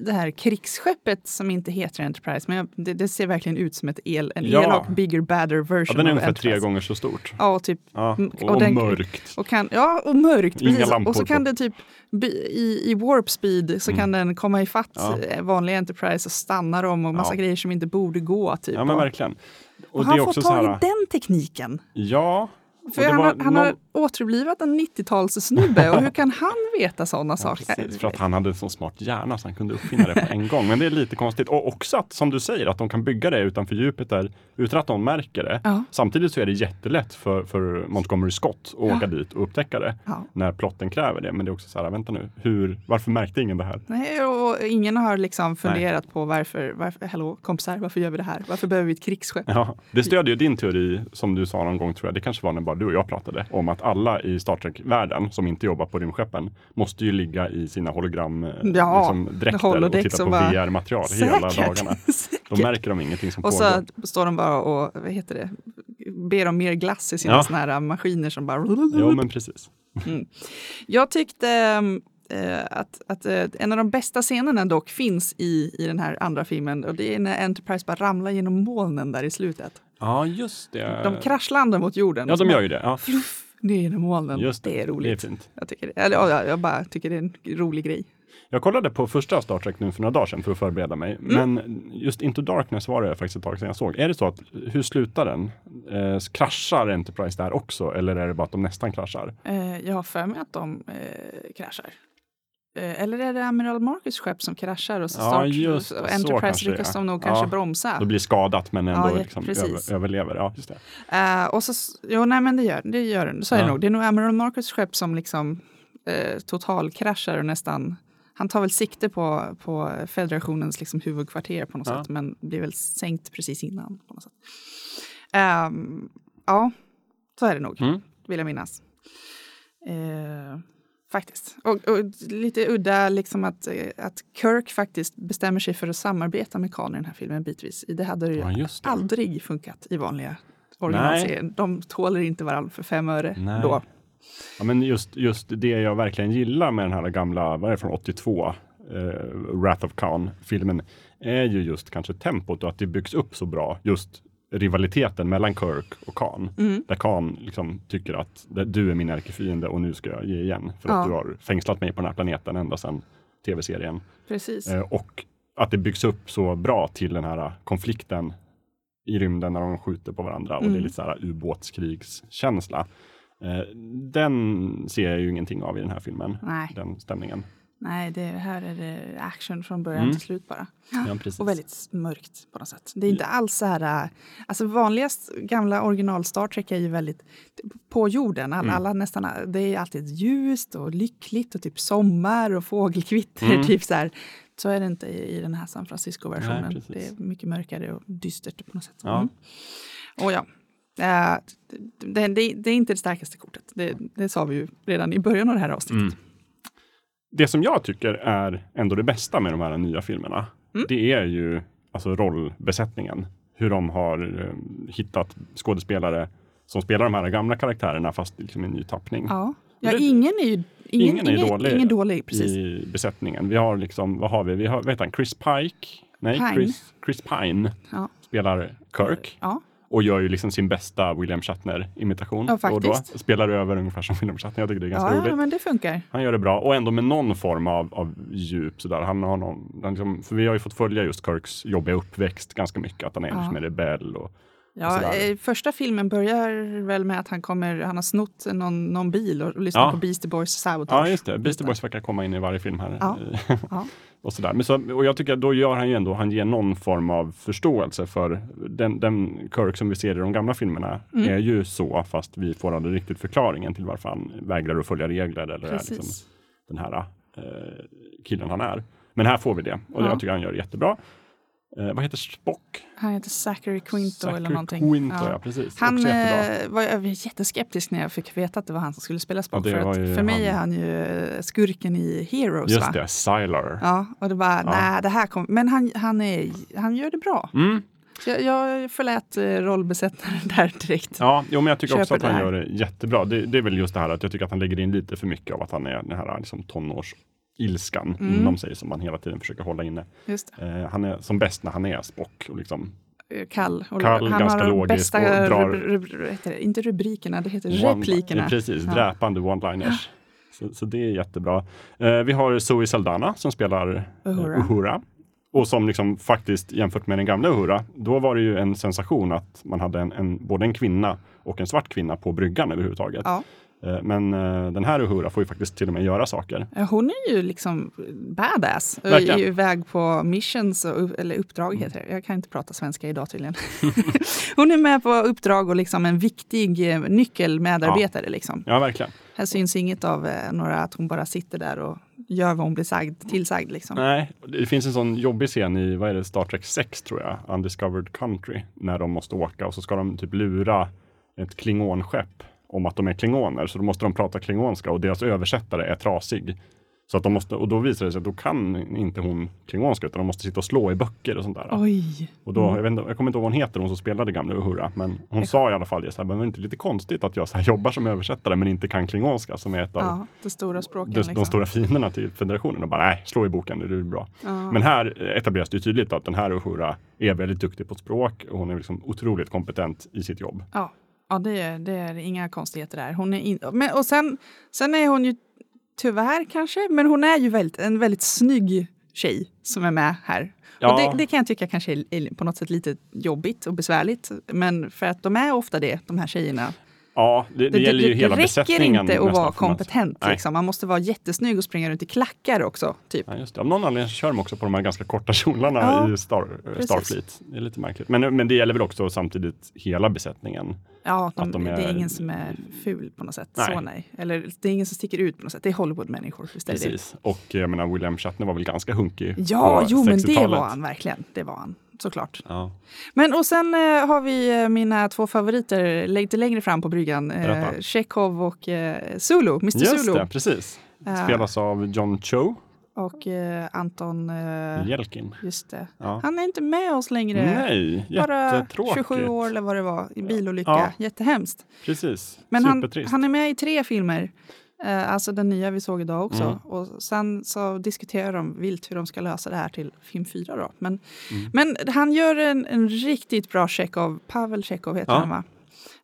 det här krigsskeppet som inte heter Enterprise. Men jag- det, det ser verkligen ut som ett el, en Ja. elak, bigger, badder version Ja, den är ungefär tre gånger så stort. Ja, och typ Ja, Mm, och, och den- mörkt. Och kan, ja, och mörkt. Inga precis. Och så kan på. det typ i, i warp speed så kan den komma ifatt Ja. ja. vanliga Enterprise och stanna dem och massa Ja. grejer som inte borde gå. Typ. Ja, men Och- verkligen. Och, Och han får så tag i den tekniken. ja. För han, var han har återupplivat en 90-talssnubbe och hur kan han veta sådana Ja, saker? precis, för att han hade en så smart hjärna så han kunde uppfinna det på en gång. Men det är lite konstigt. Och också att, som du säger, att de kan bygga det utanför Jupiter utan att någon märker det. Ja. Samtidigt så är det jättelätt för, för Montgomery Scott att Ja. åka dit och upptäcka det. När plotten kräver det. Men det är också så här, vänta nu, hur, varför märkte ingen det här? Nej, och ingen har liksom funderat på varför, varför, hallå kompisar, varför gör vi det här? Varför behöver vi ett krigsskepp? Ja, det stödjer ju din teori, som du sa någon gång tror jag, det kanske var när bara du och jag pratade, om att att alla i Star Trek-världen som inte jobbar på rymdskeppen måste ju ligga i sina hologram eh, Ja, liksom, och titta på VR-material hela Säkert. dagarna. Då märker de ingenting som Och pågår. så står de bara och, vad heter det, ber om mer glass i sina Ja. såna här maskiner som bara... Jo, men precis. Jag tyckte eh, att, att eh, en av de bästa scenerna dock finns i, i den här andra filmen och det är när Enterprise bara ramlar genom molnen där i slutet. Ja, just det. De kraschlandar mot jorden. Ja, och de gör ju det. Ja, Fluff, ner genom molnen. just det. det är roligt. Det är fint. Jag, tycker det, eller, ja, jag bara tycker det är en rolig grej. Jag kollade på första Star Trek nu för några dagar sedan för att förbereda mig. Mm. Men just Into Darkness var det faktiskt ett tag sedan jag såg. Är det så att, hur slutar den? Eh, kraschar Enterprise där också? Eller är det bara att de nästan kraschar? Eh, jag har för mig att de eh, kraschar. Eh, eller är det Amiral Marcus skepp som kraschar och så Ja, start, just och Enterprise lyckas de nog Ja. kanske bromsa. Då blir skadat men ändå Ja, ja, liksom över, överlever. Ja, just det. Eh, och så, jo, nej men det gör, det gör. Så är det Ja. nog. Det är nog Amiral Marcus skepp som liksom eh, totalkraschar och nästan han tar väl sikte på, på federationens liksom huvudkvarter på något Ja. sätt, men blir väl sänkt precis innan. På något sätt. Ehm, ja, så är det nog, Mm. vill jag minnas. Faktiskt. Och, och lite udda liksom att, eh, att Kirk faktiskt bestämmer sig för att samarbeta med Khan i den här filmen bitvis. Det hade ju Ja, det. aldrig funkat i vanliga originalserien. De tåler inte varandra för fem öre Nej. då. Ja, men just, just det jag verkligen gillar med den här gamla, vad är det från 82, eh, Wrath of Khan-filmen, är ju just kanske tempot och att det byggs upp så bra. Just rivaliteten mellan Kirk och Khan. Mm. Där Khan liksom tycker att du är min ärkefiende och nu ska jag ge igen. För att Ja. du har fängslat mig på den här planeten ända sedan tv-serien. Precis. Eh, och att det byggs upp så bra till den här konflikten i rymden när de skjuter på varandra och det är Mm. lite så här ubåtskrigskänsla. Eh, den ser jag ju ingenting av i den här filmen, Nej, den stämningen. Nej det, här är det action från början Mm. till slut bara. Ja. Och väldigt mörkt på något sätt. Det är inte alls så här... Alltså vanligast gamla original Star Trek är ju väldigt på jorden. Alla, Mm. alla nästan, det är alltid ljust och lyckligt och typ sommar och fågelkvitter. Mm. Typ så, här. så är det inte i, i den här San Francisco-versionen. Det är mycket mörkare och dystert på något sätt. Ja. Mm. Och ja, äh, det, det, det är inte det starkaste kortet. Det, det sa vi ju redan i början av det här avsnittet. Det som jag tycker är ändå det bästa med de här nya filmerna, Mm. det är ju alltså rollbesättningen. Hur de har eh, hittat skådespelare som spelar de här gamla karaktärerna fast liksom i ny tappning. Ja. Ja, Det- ingen är ju ingen, Ingen är ingen, dålig ingen dålig. Precis. i besättningen. Vi har liksom, vad har vi? Vi har, heter han, Chris Pike? Nej, Pine. Chris, Chris Pine Ja. spelar Kirk Ja. Och gör ju liksom sin bästa William Shatner-imitation. Ja, och då spelar över ungefär som William Shatner. Jag tycker det är ganska Ja, roligt. ja, men det funkar. Han gör det bra och ändå med någon form av, av djup. Sådär. Han har någon, han liksom, för vi har ju fått följa just Kirks jobbiga uppväxt ganska mycket. Att han är Ja. en rebell. Och, Ja, eh, första filmen börjar väl med att han, kommer, han har snott någon, någon bil och lyssnar Ja. på Beastie Boys sabotage. ja, just det. Beastie Boys verkar komma in i varje film här. Ja. Ja. Och, sådär. Men så, och jag tycker att då gör han ju ändå, han ger någon form av förståelse för den, den Kirk som vi ser i de gamla filmerna Mm. är ju så, fast vi får aldrig riktigt förklaringen till varför han vägrar att följa regler eller är liksom Precis. den här eh, killen han är. Men här får vi det och Ja. jag tycker han gör det jättebra. Eh, vad heter Spock? Han heter Zachary Quinto eller Zachary någonting. Quinto, ja, Ja. precis. Han Också eh, var jag var jätteskeptisk när jag fick veta att det var han som skulle spela Spock. Ja, för var att för mig han. är han ju eh, skurken i Heroes. va? Just det, Sylar. Ja, och det bara, nej, det här kom, men han, han, är, han gör det bra. Mm. Jag, jag förlät eh, rollbesättaren där direkt. Ja, jo, men jag tycker också Köper att han det gör det jättebra. Det, det är väl just det här att jag tycker att han lägger in lite för mycket av att han är den här liksom, tonårsilskan Mm. inom sig som man hela tiden försöker hålla inne. Eh, han är som bäst när han är Spock. Och liksom, Eh, Kall. Och Kall, han ganska har de logisk bästa, och drar- rub, rub, det, inte rubrikerna, det heter one- replikerna. Precis, Ja. dräpande one-liners. Så, så det är jättebra. Eh, vi har Zoe Saldana som spelar eh, Uhura. Uhura. Och som liksom faktiskt jämfört med den gamla Uhura, då var det ju en sensation att man hade en, en, både en kvinna och en svart kvinna på bryggan överhuvudtaget. Ja. Eh, Men eh, den här Uhura får ju faktiskt till och med göra saker. Ja, Hon är ju liksom badass Verkligen. är ju iväg på missions, och, eller uppdrag heter det. Jag kan inte prata svenska idag tydligen. hon är med på uppdrag och liksom en viktig eh, nyckelmedarbetare. Liksom. Ja, verkligen. Här syns inget av eh, några att hon bara sitter där och gör vad hon blir sagd, tillsagd. Liksom. Nej, det finns en sån jobbig scen i, vad är det, Star Trek 6 tror jag, Undiscovered Country, när de måste åka och så ska de typ lura ett klingonskepp om att de är klingoner, så då måste de prata klingonska och deras översättare är trasig. Så att de måste, och då visar det sig att då kan inte hon klingonska utan de måste sitta och slå i böcker och sånt där. Oj. Och då, jag, vet inte, jag kommer inte ihåg vad hon heter, hon som spelade gamla Uhura, men hon sa i alla fall det, så här, men det är inte lite konstigt att jag så här, jobbar som översättare men inte kan klingonska som är ett av Ja, det stora språket. de, liksom. de stora fienderna till federationen. Och bara, nej, slå i boken, det är bra. Men här etableras det tydligt att den här Uhura är väldigt duktig på språk och hon är liksom otroligt kompetent i sitt jobb. Ja, ja det, är, det är inga konstigheter där. Hon är in, men, och sen, sen är hon ju tyvärr kanske, men hon är ju väldigt, en väldigt snygg tjej som är med här. Ja. Och det, det kan jag tycka kanske är, på något sätt lite jobbigt och besvärligt. Men för att de är ofta det, de här tjejerna. Ja, det, det, gäller ju hela det räcker besättningen. inte att vara man- kompetent. Nej. Liksom. Man måste vara jättesnygg och springa runt i klackar också. Typ. Ja, just det. Av någon anledning kör de också på de här ganska korta kjolarna Ja, i Star. Starfleet. Det är lite märkligt. Men, men det gäller väl också samtidigt hela besättningen. Ja, de, Att de är- det är ingen som är ful på något sätt. Nej. Så nej. Eller det är ingen som sticker ut på något sätt. Det är Hollywood-människor. Det det? Precis. Och jag menar, William Shatner var väl ganska hunkig Ja, på jo, men det 60-talet. var han verkligen. Det var han, såklart. Ja. Men och sen eh, har vi eh, mina två favoriter lite längre fram på bryggan. Eh. Chekhov och eh, Zulu, Mr Just Zulu. det, precis. Ja. Spelas av John Cho Och eh, Anton, eh, Jelkin. just det. Ja. Han är inte med oss längre. Nej, Bara jättetråkigt. 27 år eller vad det var, i bilolycka. Ja. Jättehemskt. Precis, Men han, han är med i tre filmer. Eh, alltså den nya vi såg idag också. Mm. Och sen så diskuterar de vilt hur de ska lösa det här till film fyra. Då. Men, Mm. men han gör en, en riktigt bra Tjechov. Pavel Tjechov heter Ja. han va?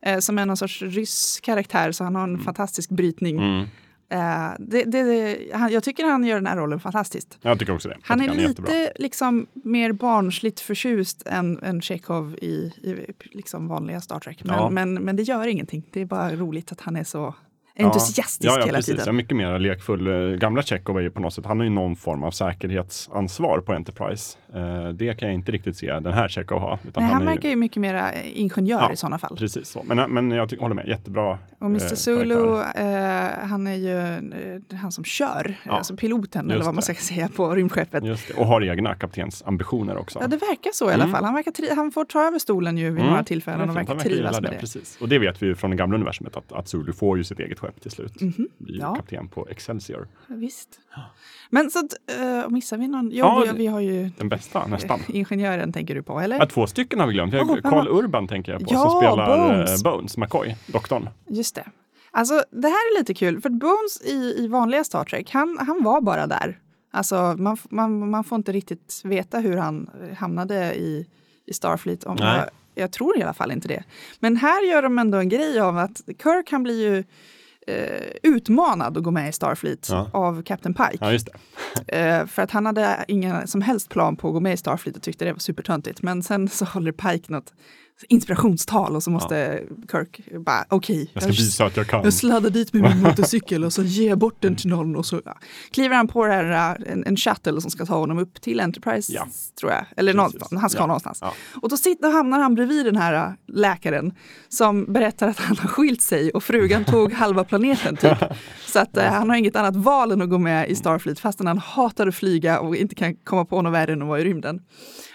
Eh, som är någon sorts rysk karaktär så han har en fantastisk brytning. Mm. Eh, det, det, det, han, jag tycker han gör den här rollen fantastiskt. Jag tycker också det. Han är tycker jättebra. lite liksom, mer barnsligt förtjust än, än Tjechov i, i liksom vanliga Star Trek. Men, Ja. men, men det gör ingenting. Det är bara roligt att han är så entusiastisk ja, ja, hela precis. Ja, tiden. mycket mer lekfull. Eh, Gamla Tjechov är ju på något sätt, han har ju någon form av säkerhetsansvar på Enterprise. Eh, det kan jag inte riktigt se den här Tjechov ha. Nej, han verkar ju mycket mer eh, ingenjör Ja, i sådana fall. Precis så. Men, men jag tycker, håller med, jättebra. Och Mr eh, eh, han är ju han som kör, Ja, alltså piloten eller vad man det. ska säga på rymdskeppet. Det. Och har egna kaptensambitioner också. Ja, det verkar så i alla Mm. fall. Han, verkar han får ta över stolen ju vid Mm, några tillfällen och det verkar trivas med det. Precis. Och det vet vi ju från det gamla universumet att, att Zulu får ju sitt eget skepp till slut. Blir ju Ja. kapten på Excelsior. Visst. Men så att, eh, missar vi någon? Jo, Ja, vi, vi har ju Den bästa nästan. ingenjören tänker du på, eller? Ja, två stycken har vi glömt. Vi har Oh, Carl var- Urban tänker jag på Ja, som spelar Bones. Bones, Bones McCoy, doktorn. Just det. Alltså, det här är lite kul, för Bones i, i vanliga Star Trek, han, han var bara där. Alltså, man, man, man får inte riktigt veta hur han eh, hamnade i, i Starfleet. Om Nej. jag, jag tror i alla fall inte det. Men här gör de ändå en grej av att Kirk han blir ju eh, utmanad att gå med i Starfleet Ja. av Captain Pike. Ja. Eh, för att han hade ingen som helst plan på att gå med i Starfleet och tyckte det var supertöntigt. Men sen så håller Pike något inspirationstal och så måste Kirk bara okej. Jag ska visa att jag kan. jag sladdar dit med min motorcykel och så ger jag bort den till någon och så ja. kliver han på här, äh, en, en shuttle som ska ta honom upp till Enterprise, Ja. tror jag. Eller någonstans, han ska Ja. någonstans. Ja. Och då, sitter, hamnar han bredvid den här äh, läkaren som berättar att han har skilt sig och frugan tog halva planeten typ. Så att äh, han har inget annat val än att gå med i Starfleet fastän han hatar att flyga och inte kan komma på något värre än att vara i rymden.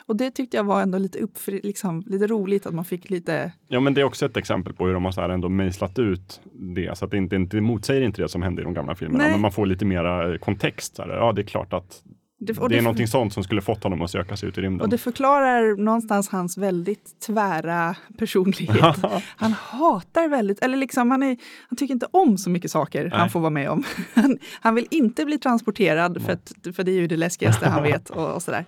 Och det tyckte jag var ändå lite, upp, liksom, lite roligt att man fick lite Ja, men det är också ett exempel på hur de har så här ändå mejslat ut det. Så att det inte, inte motsäger inte det som hände i de gamla filmerna. Nej. Men man får lite mera eh, kontext. Så här. Ja, det är klart att Det, det är det- någonting sånt som skulle fått honom att söka sig ut i rymden. Och det förklarar någonstans hans väldigt tvära personlighet. Han hatar väldigt, eller liksom han, är, han tycker inte om så mycket saker han Nej. får vara med om. Han, han vill inte bli transporterad för, att, för det är ju det läskigaste han vet. Och, och sådär.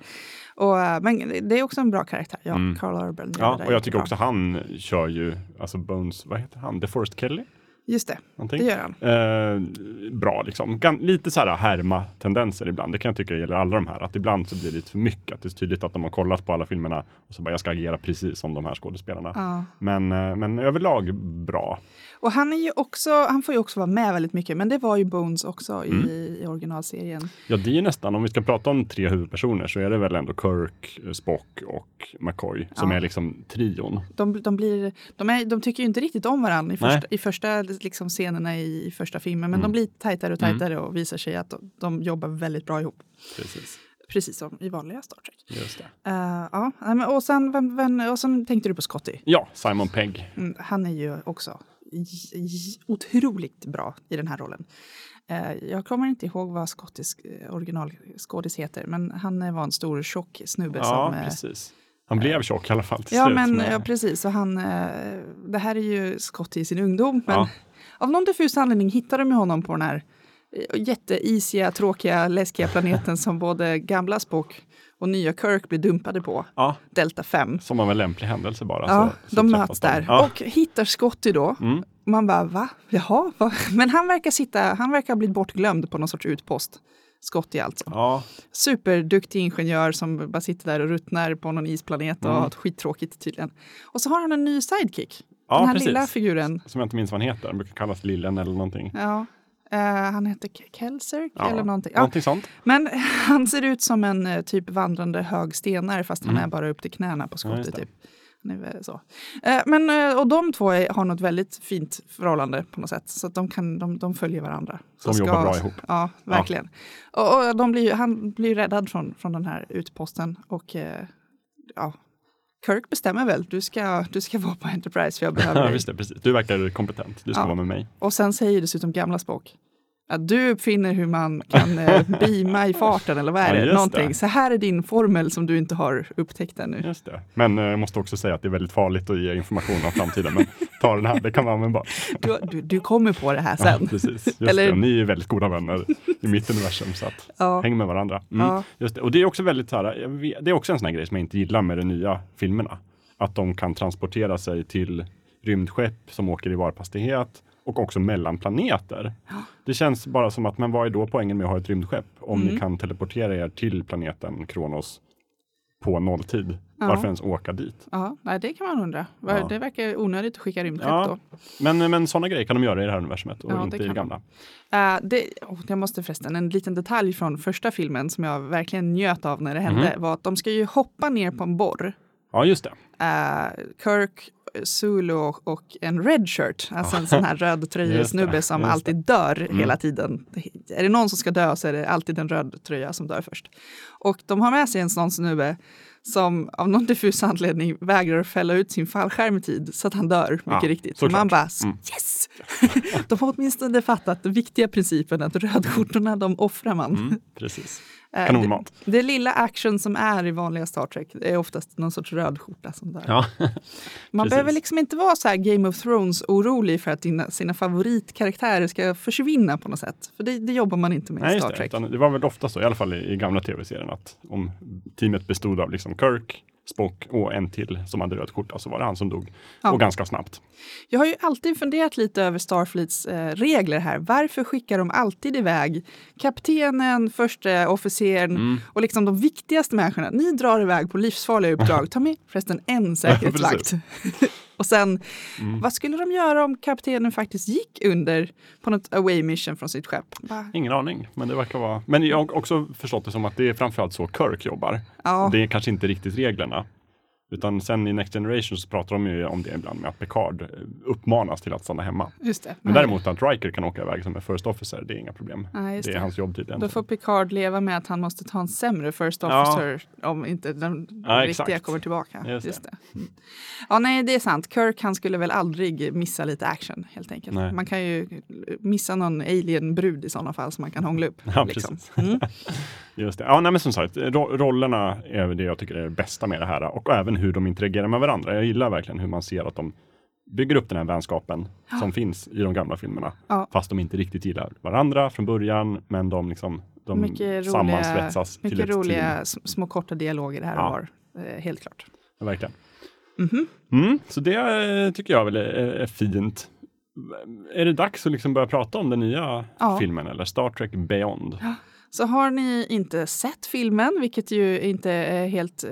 Och, äh, men det är också en bra karaktär. Ja, Mm. Carl Urban. Ja, och jag tycker också han kör ju, alltså Bones, vad heter han? DeForest Kelly? Just det, Någonting? det gör han. Eh, bra liksom. Gan lite så här härma-tendenser ibland. Det kan jag tycka gäller alla de här. Att ibland så blir det lite för mycket. Att det är tydligt att de har kollat på alla filmerna och så bara jag ska agera precis som de här skådespelarna. Ja. Men, eh, men överlag bra. Och han, är ju också, han får ju också vara med väldigt mycket, men det var ju Bones också i, Mm. i originalserien. Ja, det är ju nästan, om vi ska prata om tre huvudpersoner så är det väl ändå Kirk, Spock och McCoy som Ja. är liksom trion. De, de, blir, de, är, de tycker ju inte riktigt om varandra i första, i första liksom, scenerna i, första filmen, men Mm. de blir tajtare och tajtare och visar sig att de, de jobbar väldigt bra ihop. Precis. Precis som i vanliga Star Trek. Just det. Eh, ja, och, sen, vem, vem, och sen tänkte du på Scotty. Ja, Simon Pegg. Mm, han är ju också otroligt bra i den här rollen. Eh, jag kommer inte ihåg vad skottisk eh, originalskådis heter, men han var en stor tjock snubbe Ja, som... precis. Han blev tjock i alla fall till Ja, slut. men med- ja, precis. Och han, det här är ju Scott i sin ungdom, men Ja. Av någon diffus anledning hittar de ju honom på den här eh, jätteisiga, tråkiga, läskiga planeten som både gamla Spock och nya Kirk blir dumpade på, ja, Delta 5. som av en lämplig händelse bara. Ja, så, så de möts där Ja. och hittar Scotty då. Mm. Man bara, va? Jaha? Va? Men han verkar, sitta, han verkar ha blivit bortglömd på någon sorts utpost. Scotty alltså. ja, Superduktig ingenjör som bara sitter där och ruttnar på någon isplanet och Mm. har skittråkigt tydligen. Och så har han en ny sidekick. Ja, Den här precis. lilla figuren. som jag inte minns vad han heter. Han brukar kallas Lillen eller någonting. Ja. Eh, han heter Kelser Ja, eller någonting. Ja. Någonting sånt. Men han ser ut som en eh, typ vandrande hög stenar fast han är bara upp till knäna på Mm. Ja, typ. Han är väl så. Eh, men, eh, och de två är, har något väldigt fint förhållande på något sätt. Så de, kan, de, de följer varandra. Så De jobbar bra ihop. Ja, verkligen. Och, och de blir, han blir räddad från, från den här utposten. Och eh, ja, Kirk bestämmer väl, du ska, du ska vara på Enterprise för jag behöver Ja, dig. visst det, precis. Du verkar kompetent. Du ska Ja. vara med mig. Och sen säger dessutom gamla Spock att du uppfinner hur man kan eh, beama i farten eller vad är Ja, det? just Någonting. det. Så här är din formel som du inte har upptäckt ännu. Just det. Men eh, jag måste också säga att det är väldigt farligt att ge information om framtiden. Men ta den här, det kan vara användbart. Du, du, du kommer på det här Ja, sen. precis. Just Eller- det. Ni är väldigt goda vänner i mitt universum. Så att Ja. häng med varandra. Mm. Ja. Just det. Och det är också väldigt så här, vet- det är också en sån här grej som jag inte gillar med de nya filmerna. Att de kan transportera sig till rymdskepp som åker i varphastighet och också mellan planeter. Det känns bara som att, men vad är då poängen med att ha ett rymdskepp? Om Mm. ni kan teleportera er till planeten Kronos på nolltid. Ja. Varför ens åka dit? Ja, nej, det kan man undra. Ja. Det verkar onödigt att skicka rymdskepp Ja. då. Men, men sådana grejer kan de göra i det här universumet och Ja, inte i det gamla. Eh, det, oh, jag måste förresten, en liten detalj från första filmen som jag verkligen njöt av när det hände Mhm. var att de ska ju hoppa ner på en borr. Ja, just det. Eh, Kirk, Zulu och en redshirt, alltså en sån här röd Just tröjesnubbe det, som alltid dör Mm. hela tiden. Är det någon som ska dö så är det alltid en röd tröja som dör först. Och de har med sig en sån snubbe som av någon diffus anledning vägrar fälla ut sin fallskärm i tid så att han dör, mycket Ja, riktigt. Så såklart. man bara, Mm. yes! de har åtminstone fattat den viktiga principen att rödskjortorna de offrar man. Mm, precis. Eh, Kanonmat. Det, det lilla action som är i vanliga Star Trek är oftast någon sorts röd skjorta som dör. Ja. Man behöver liksom inte vara så här Game of Thrones orolig för att dina, sina favoritkaraktärer ska försvinna på något sätt. För det, det jobbar man inte med Nej, i Star det. Trek. Utan det var väl ofta så, i alla fall i, i gamla tv-serien, att om teamet bestod av liksom Kirk, Spock och en till som hade röd skjorta så var det han som dog. Ja. Och ganska snabbt. Jag har ju alltid funderat lite över Starfleets eh, regler här. Varför skickar de alltid iväg kaptenen, första officeren Mm. och liksom de viktigaste människorna? Ni drar iväg på livsfarliga uppdrag. Ta med förresten en säkerhetsvakt. Och sen, Mm. vad skulle de göra om kaptenen faktiskt gick under på något away mission från sitt skepp? Va? Ingen aning, men det verkar vara... Men jag har också förstått det som att det är framförallt så Kirk jobbar. Ja. Det är kanske inte riktigt reglerna. Utan sen i Next Generation så pratar de ju om det ibland med att Picard eh, uppmanas till att stanna hemma. Just det. Men däremot att Riker kan åka iväg som en first officer, det är inga problem. Ja, just det är det. hans jobb tydligen. Då får Picard leva med att han måste ta en sämre first Ja. officer om inte den Ja, riktiga exakt. kommer tillbaka. Just Just det. det. Mm. Ja, nej, det är sant. Kirk han skulle väl aldrig missa lite action helt enkelt. Nej. Man kan ju missa någon alien-brud i sådana fall som man kan hångla upp. Ja, liksom. Mm. Just det. Ja, nej, men som sagt, ro- rollerna är det jag tycker är det bästa med det här och även hur de interagerar med varandra. Jag gillar verkligen hur man ser att de bygger upp den här vänskapen som finns i de gamla filmerna. Ja. Fast de inte riktigt gillar varandra från början, men de, liksom, de Mycket roliga, sammansvetsas till mycket roliga team. små korta dialoger här och Ja. var. Eh, helt klart. Ja, verkligen. Mhm. Mm, så det eh, tycker jag väl är, är fint. Är det dags att liksom börja prata om den nya Ja. filmen eller Star Trek Beyond? Så har ni inte sett filmen, vilket ju inte är helt eh,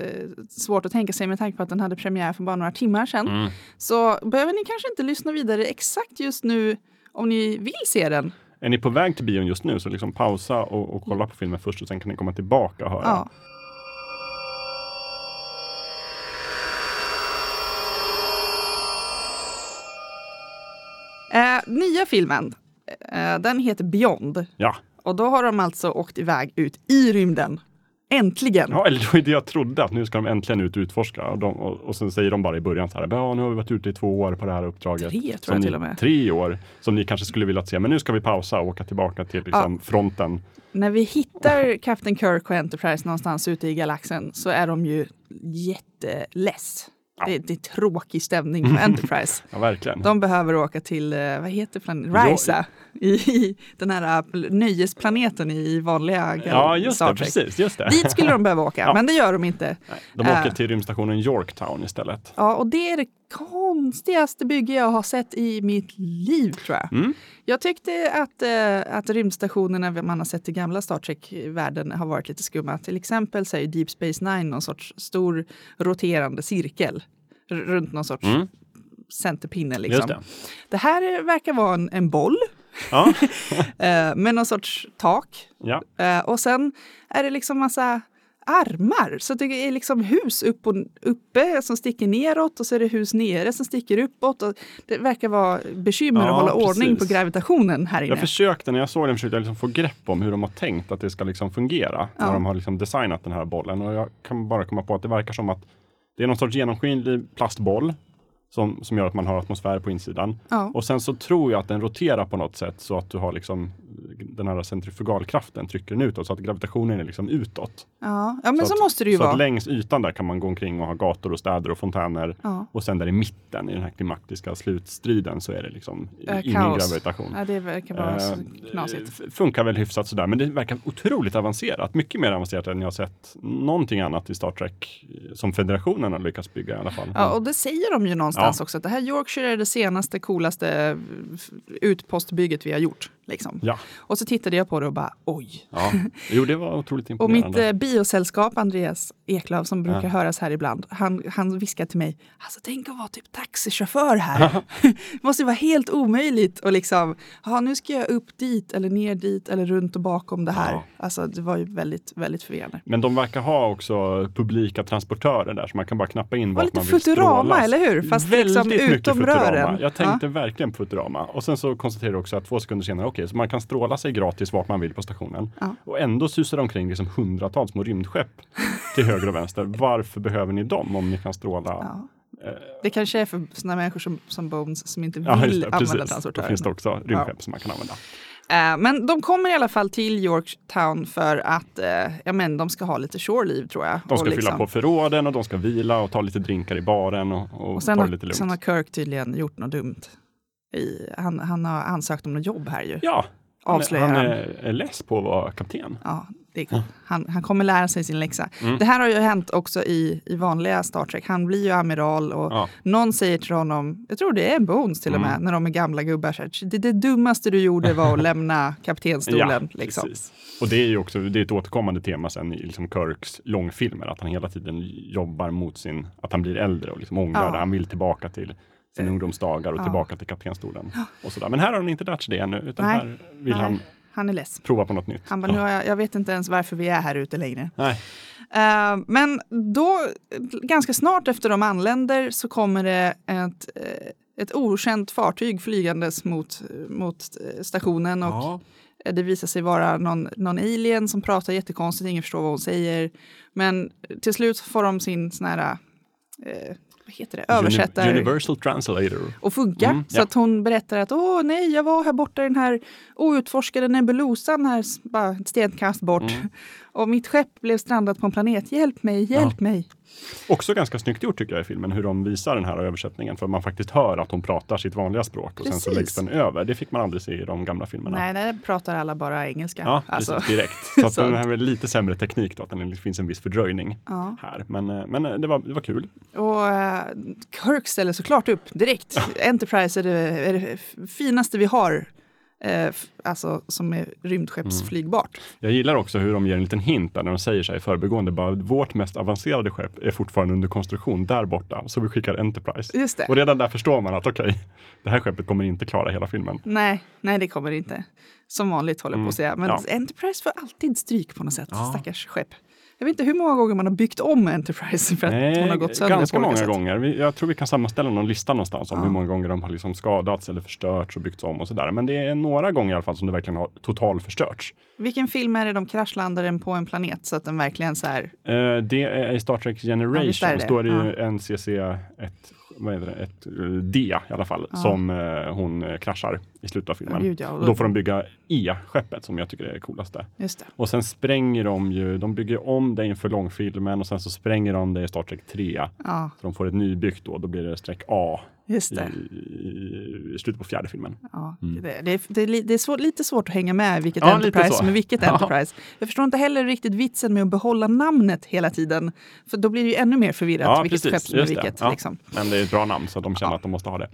svårt att tänka sig med tanke på att den hade premiär för bara några timmar sedan, Mm. så behöver ni kanske inte lyssna vidare exakt just nu om ni vill se den. Är ni på väg till bion just nu så liksom pausa och, och kolla på filmen först och sen kan ni komma tillbaka och höra. Ja. Eh, nya filmen, eh, den heter Beyond. Ja, Och då har de alltså åkt iväg ut i rymden. Äntligen! Ja, eller det var ju det jag trodde, att nu ska de äntligen ut och utforska. Och, de, och, och sen säger de bara i början så här, ja nu har vi varit ute i två år på det här uppdraget. Tre, tror Som jag ni- till och med. Tre år, som ni kanske skulle vilja se, men nu ska vi pausa och åka tillbaka till liksom, fronten. När vi hittar Captain Kirk och Enterprise någonstans ute i galaxen så är de ju jätteless. Det, det är tråkig stämning på Enterprise. Ja, verkligen. De behöver åka till, eh, vad heter planeten? Risa. I, I den här eh, nöjesplaneten i vanliga ja, just Star det, Trek. precis. Just det. Dit skulle de behöva åka, Ja. men det gör de inte. De åker Äh. till rymdstationen Yorktown istället. Ja, och det är det konstigaste bygge jag har sett i mitt liv, tror jag. Mm. Jag tyckte att, eh, att rymdstationerna man har sett i gamla Star Trek-världen har varit lite skumma. Till exempel så är Deep Space Nine någon sorts stor roterande cirkel runt någon sorts Mm. centerpinne. Liksom. Det. Det här verkar vara en, en boll Ja. eh, med någon sorts tak. ja. Eh, och sen är det liksom massa armar. Så det är liksom hus upp och, uppe som sticker neråt och så är det hus nere som sticker uppåt. Och det verkar vara bekymmer Ja, att hålla ordning på precis. gravitationen här inne. Jag försökte, när jag såg den, försökte jag liksom få grepp om hur de har tänkt att det ska liksom fungera. Ja. När de har liksom designat den här bollen. Och jag kan bara komma på att det verkar som att det är någon sorts genomskinlig plastboll som, som gör att man har atmosfär på insidan. Ja. Och sen så tror jag att den roterar på något sätt så att du har liksom den här centrifugalkraften trycker den utåt så att gravitationen är liksom utåt. Ja, ja men så, att, måste det ju så att vara. längs ytan där kan man gå omkring och ha gator och städer och fontäner. Ja. Och sen där i mitten i den här klimaktiska slutstriden så är det liksom Eh, ingen kaos. gravitation. Ja, det verkar vara så Eh, knasigt. Funkar väl hyfsat sådär, men det verkar otroligt avancerat. Mycket mer avancerat än jag har sett någonting annat i Star Trek eh, som federationen har lyckats bygga i alla fall. Ja, och det säger de ju någonstans Ja. också. Att det här Yorkshire är det senaste, coolaste eh, utpostbygget vi har gjort. Liksom. Ja, Och så tittade jag på det och bara oj. ja. Jo, det var otroligt Och imponerande. mitt eh, biosällskap Andreas Eklöf som brukar Ja. höras här ibland, han, han viskar till mig, alltså tänk att vara typ taxichaufför här. det måste vara helt omöjligt och liksom, ja nu ska jag upp dit eller ner dit eller runt och bakom det här. Ja. Alltså det var ju väldigt, väldigt förvirrande. Men de verkar ha också publika transportörer där så man kan bara knappa in var vart lite man vill Futurama, strålas. eller hur? Fast Väldigt liksom mycket utom rören. Jag tänkte verkligen på Futurama. Och sen så konstaterade jag också att två sekunder senare, okej, så man kan stråla sig gratis vart man vill på stationen. Ja. Och ändå susar det omkring liksom hundratals små rymdskepp till höger och vänster. Varför behöver ni dem om ni kan stråla? Ja. Det kanske är för sådana människor som, som Bones som inte vill Ja, det, använda precis. Transportörer. finns det också rymdskepp som man kan använda. Eh, men de kommer i alla fall till Yorktown för att eh, ja, men de ska ha lite shore leave tror jag. De ska Och fylla liksom- på förråden och de ska vila och ta lite drinkar i baren och, och, Och ta det lite har, sen lugnt. har Kirk tydligen gjort något dumt. I, han, han har ansökt om något jobb här ju. Ja, han, är- Avslöjar han han. är, är less på att vara kapten. Ja, det han, han kommer lära sig sin läxa. Mm. Det här har ju hänt också i, i vanliga Star Trek. Han blir ju amiral och Ja. någon säger till honom, jag tror det är Bones till och med, Mm. när de är gamla gubbar, så här, det, det dummaste du gjorde var att lämna kaptenstolen. liksom. precis. Och det är ju också det är ett återkommande tema sen i liksom Kirks långfilmer, att han hela tiden jobbar mot sin, att han blir äldre och liksom ångrar Ja. det. Han vill tillbaka till sina ungdomsdagar och Ja. tillbaka till kaptenstolen. Och sådär. Men här har han inte lärt sig det ännu, utan Nej. här vill Nej, han han är less. prova på något nytt. Han bara, nu har jag, jag vet inte ens varför vi är här ute längre. Nej. Eh, men då, ganska snart efter de anländer så kommer det ett, eh, ett okänt fartyg flygandes mot, mot eh, stationen och Ja. det visar sig vara någon, någon alien som pratar jättekonstigt, ingen förstår vad hon säger. Men till slut får de sin sån här, eh, vad heter det, översättare Universal Translator. och funka. Mm, så ja. att hon berättar att åh nej, jag var här borta i den här outforskade nebulosan här, bara ett stenkast bort. Mm. Och mitt skepp blev strandat på en planet. Hjälp mig, hjälp mig. Också ganska snyggt gjort tycker jag i filmen, hur de visar den här översättningen. För man faktiskt hör att hon pratar sitt vanliga språk och sen så Precis. läggs den över. Det fick man aldrig se i de gamla filmerna. Nej, där pratar alla bara engelska. Ja, alltså. precis, direkt. Så, att Så- den här är lite sämre teknik då, att det finns en viss fördröjning Ja. här. Men, eh, men eh, det, var, det var kul. Och eh, Kirk ställer såklart upp direkt. Enterprise är det, är det finaste vi har. Eh, alltså som är rymdskeppsflygbart. Jag gillar också hur de ger en liten hint där när de säger här i förbigående, bara vårt mest avancerade skepp är fortfarande under konstruktion där borta, så vi skickar Enterprise. Just det. Och redan där förstår man att okej, det här skeppet kommer inte klara hela filmen. Nej, nej, det kommer det inte. Som vanligt håller jag på Mm, att säga. Men ja. Enterprise får alltid stryk på något sätt. Ja. Stackars skepp. Jag vet inte hur många gånger man har byggt om Enterprise för att hon har gått sönder ganska många sätt. gånger. Jag tror vi kan sammanställa någon lista någonstans om Ja. hur många gånger de har liksom skadats eller förstörts och byggts om och sådär. Men det är några gånger i alla fall som det verkligen har totalförstörts. Vilken film är det de kraschlandar den på en planet så att den verkligen så här... Eh, det är i Star Trek Ja, visst är Generation, det. det ju NCC 1, vad heter det, ett, eh, D i alla fall, Ja. som eh, hon eh, kraschar i slutet av filmen. Ja, gud, ja. Och Då får de bygga E-skeppet som jag tycker är det coolaste. Just det. Och sen spränger de ju, de bygger om det inför långfilmen och sen så spränger de det i Star Trek 3. Ja, Så de får ett nybyggt då, då blir det streck A just det. i, i slutet på fjärde filmen. Ja, Mm. det, det, är- det, det är svårt, lite svårt att hänga med vilket Ja, Enterprise som är vilket Ja. Enterprise. Jag förstår inte heller riktigt vitsen med att behålla namnet hela tiden. För då blir det ju ännu mer förvirrat Ja, vilket precis. skepp som är vilket. Ja. Liksom. Men det är ett bra namn så de känner att de måste ha det.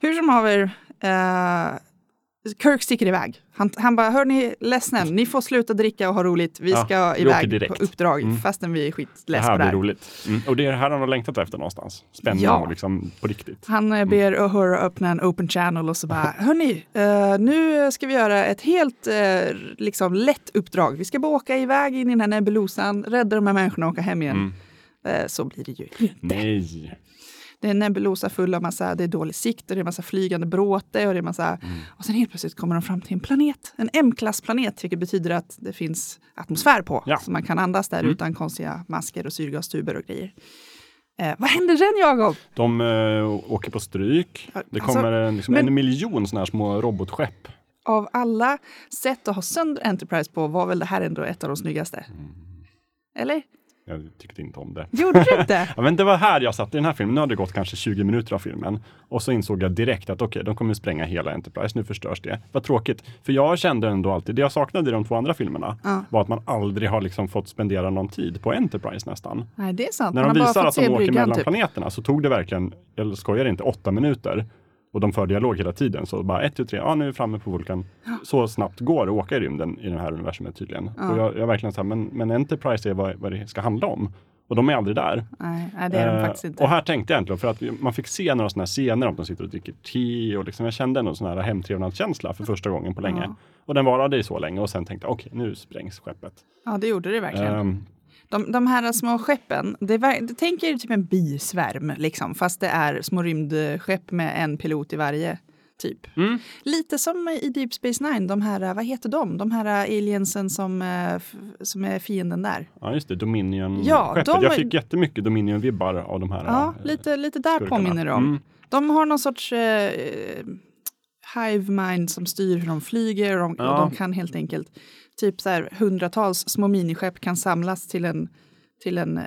Hur som haver, eh, Kirk sticker iväg. Han, han bara, hörni, ledsnen, ni får sluta dricka och ha roligt. Vi Ja, ska vi iväg på uppdrag Mm. fastän vi är Det skitless här på det blir här. roligt. Mm. Och det är det här han har längtat efter någonstans. Spänning Ja. och liksom på riktigt. Han eh, ber Uhura öppna en open channel och så bara, hörni, eh, nu ska vi göra ett helt eh, liksom lätt uppdrag. Vi ska bara åka iväg in i den här nebulosan, rädda de här människorna och åka hem igen. Mm. Eh, så blir det ju inte. Nej. Det är nebulosa full av massa, det är dålig sikt och det är massa flygande bråte och det är massa, Mm. och sen helt plötsligt kommer de fram till en planet, en M-klassplanet, vilket betyder att det finns atmosfär på, Ja. så man kan andas där Mm. utan konstiga masker och syrgastuber och grejer. Eh, vad händer sen Jakob? De eh, åker på stryk. Det Alltså, kommer en, liksom men- en miljon sådana här små robotskepp. Av alla sätt att ha sönder Enterprise på var väl det här ändå ett av de snyggaste? Mm. Eller? Jag tyckte inte om det. Gjorde du inte? Ja, men det var här jag satt i den här filmen. Nu hade det gått kanske 20 minuter av filmen. Och så insåg jag direkt att okej, de kommer spränga hela Enterprise. Nu förstörs det. Vad tråkigt. För jag kände ändå alltid, det jag saknade i de två andra filmerna Ja. var att man aldrig har liksom fått spendera någon tid på Enterprise nästan. Nej, det är sant. När Man de visar att de åker mellan typ. planeterna så tog det verkligen, jag skojar inte, åtta minuter. Och de för dialog hela tiden. Så bara ett, tu, tre, ja nu är vi framme på Vulkan. Så snabbt går det att åka i rymden i det här universumet tydligen. Ja. Och jag, jag verkligen så här, men, men Enterprise är vad, vad det ska handla om. Och de är aldrig där. Nej, det är de Eh, faktiskt inte. Och här tänkte jag äntligen, för att man fick se några sådana här scener om de sitter och dricker te och liksom, jag kände en sån här hemtrevnadskänsla för första gången på länge. Ja. Och den varade i så länge och sen tänkte jag, okej nu sprängs skeppet. Ja, det gjorde det verkligen. Ehm, De, de här små skeppen, det, det tänker er typ en bisvärm, liksom, fast det är små rymdskepp med en pilot i varje. Typ. Mm. Lite som i Deep Space Nine, de här, vad heter de? De här aliensen som, eh, som är fienden där. ja just det, Dominion-skeppet. Ja, de- Jag fick jättemycket Dominion-vibbar av de här. Ja, eh, lite, lite där skurkarna. påminner de om. Mm. De har någon sorts eh, hive mind som styr hur de flyger och de, Ja. och de kan helt enkelt, typ så här hundratals små miniskepp kan samlas till en, till en eh,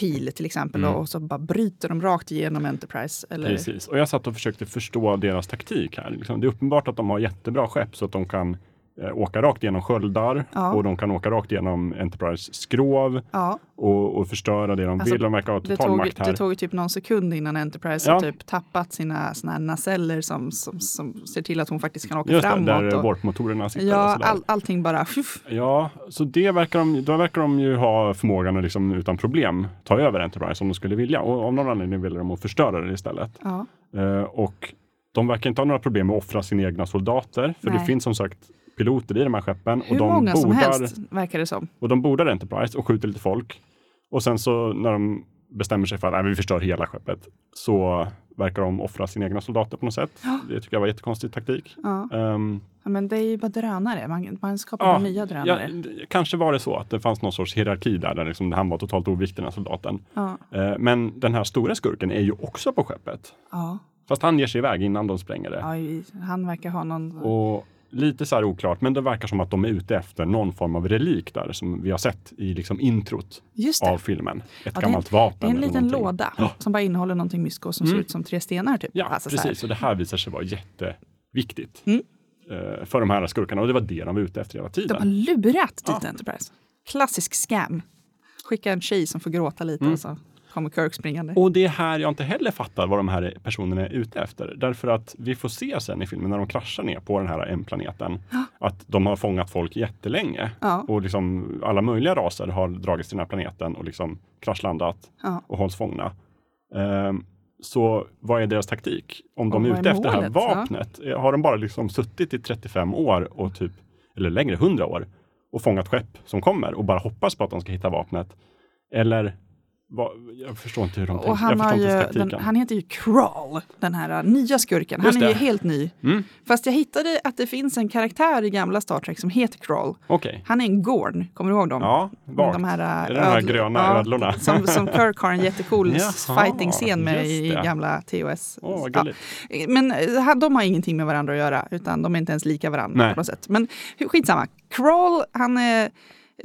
pil till exempel Mm. och så bara bryter de rakt igenom Enterprise. Eller, Precis, och jag satt och försökte förstå deras taktik här. Liksom, det är uppenbart att de har jättebra skepp så att de kan åka rakt genom sköldar Ja. och de kan åka rakt genom Enterprise skrov Ja, och, och förstöra det de Alltså, vill. De verkar ha det total tog, makt här. det tog typ någon sekund innan Enterprise Ja. har typ tappat sina såna här naceller som, som, som ser till att hon faktiskt kan åka Just det, framåt. där och, warpmotorerna sitter ja, all, allting bara... Fuff. Ja, så det verkar de, då verkar de ju ha förmågan att liksom utan problem ta över Enterprise om de skulle vilja. Och av någon anledning vill de att förstöra det istället. Eh, och de verkar inte ha några problem med att offra sina egna soldater. För det Nej. finns som sagt piloter i de här skeppen. Hur och de många som bordar, helst verkar det som. Och de bordar Enterprise och skjuter lite folk. Och sen så när de bestämmer sig för att nej, vi förstör hela skeppet så verkar de offra sina egna soldater på något sätt. Ja. Det tycker jag var jättekonstig taktik. Ja. Ehm, Ja, men det är ju bara drönare. Man, man skapar Ja, nya drönare. Ja, kanske var det så att det fanns någon sorts hierarki där, där liksom han var totalt oviktig den här soldaten. Ja. Eh, men den här stora skurken är ju också på skeppet. Ja. Fast han ger sig iväg innan de spränger det. Han verkar ha någon... Och lite så här oklart, men det verkar som att de är ute efter någon form av relik där som vi har sett i liksom introt av filmen. Ett Ja, gammalt vapen. det är en liten låda Ja. som bara innehåller någonting mysko som ser Mm. ut som tre stenar. Typ. Ja, Alltså, precis. Och det här visar sig vara jätteviktigt Mm. eh, för de här skurkarna. Och det var det de var ute efter hela De tiden. har lurat dit Ja. Enterprise. Klassisk scam. Skicka en tjej som får gråta lite Mm. och så kommer Kirk springande. Och det är här jag inte heller fattar vad de här personerna är ute efter. Därför att vi får se sen i filmen när de kraschar ner på den här M-planeten att de har fångat folk jättelänge. Ja. Och liksom alla möjliga raser har dragits till den här planeten och liksom kraschlandat Ja. och hålls fångna. Ehm, så vad är deras taktik? Om de Och är ute är efter det här målet? Ja. vapnet, eh, har de bara liksom suttit i 35 år och typ, eller längre, 100 år och fångat skepp som kommer och bara hoppas på att de ska hitta vapnet. Eller jag förstår inte hur de tänker. Han, har ju, den, han heter ju Crawl, den här uh, nya skurken. Han är ju helt ny. Mm. Fast jag hittade att det finns en karaktär i gamla Star Trek som heter Crawl. Okej. Han är en Gorn, kommer du ihåg dem? Ja, vagt. De här, uh, Är det de här gröna ödlorna? Som, som Kirk har en jättecool fighting-scen med i gamla TOS. Vad Ja. Men eh, de har ingenting med varandra att göra, utan de är inte ens lika varandra Nej. på något sätt. Men skitsamma. Crawl, han är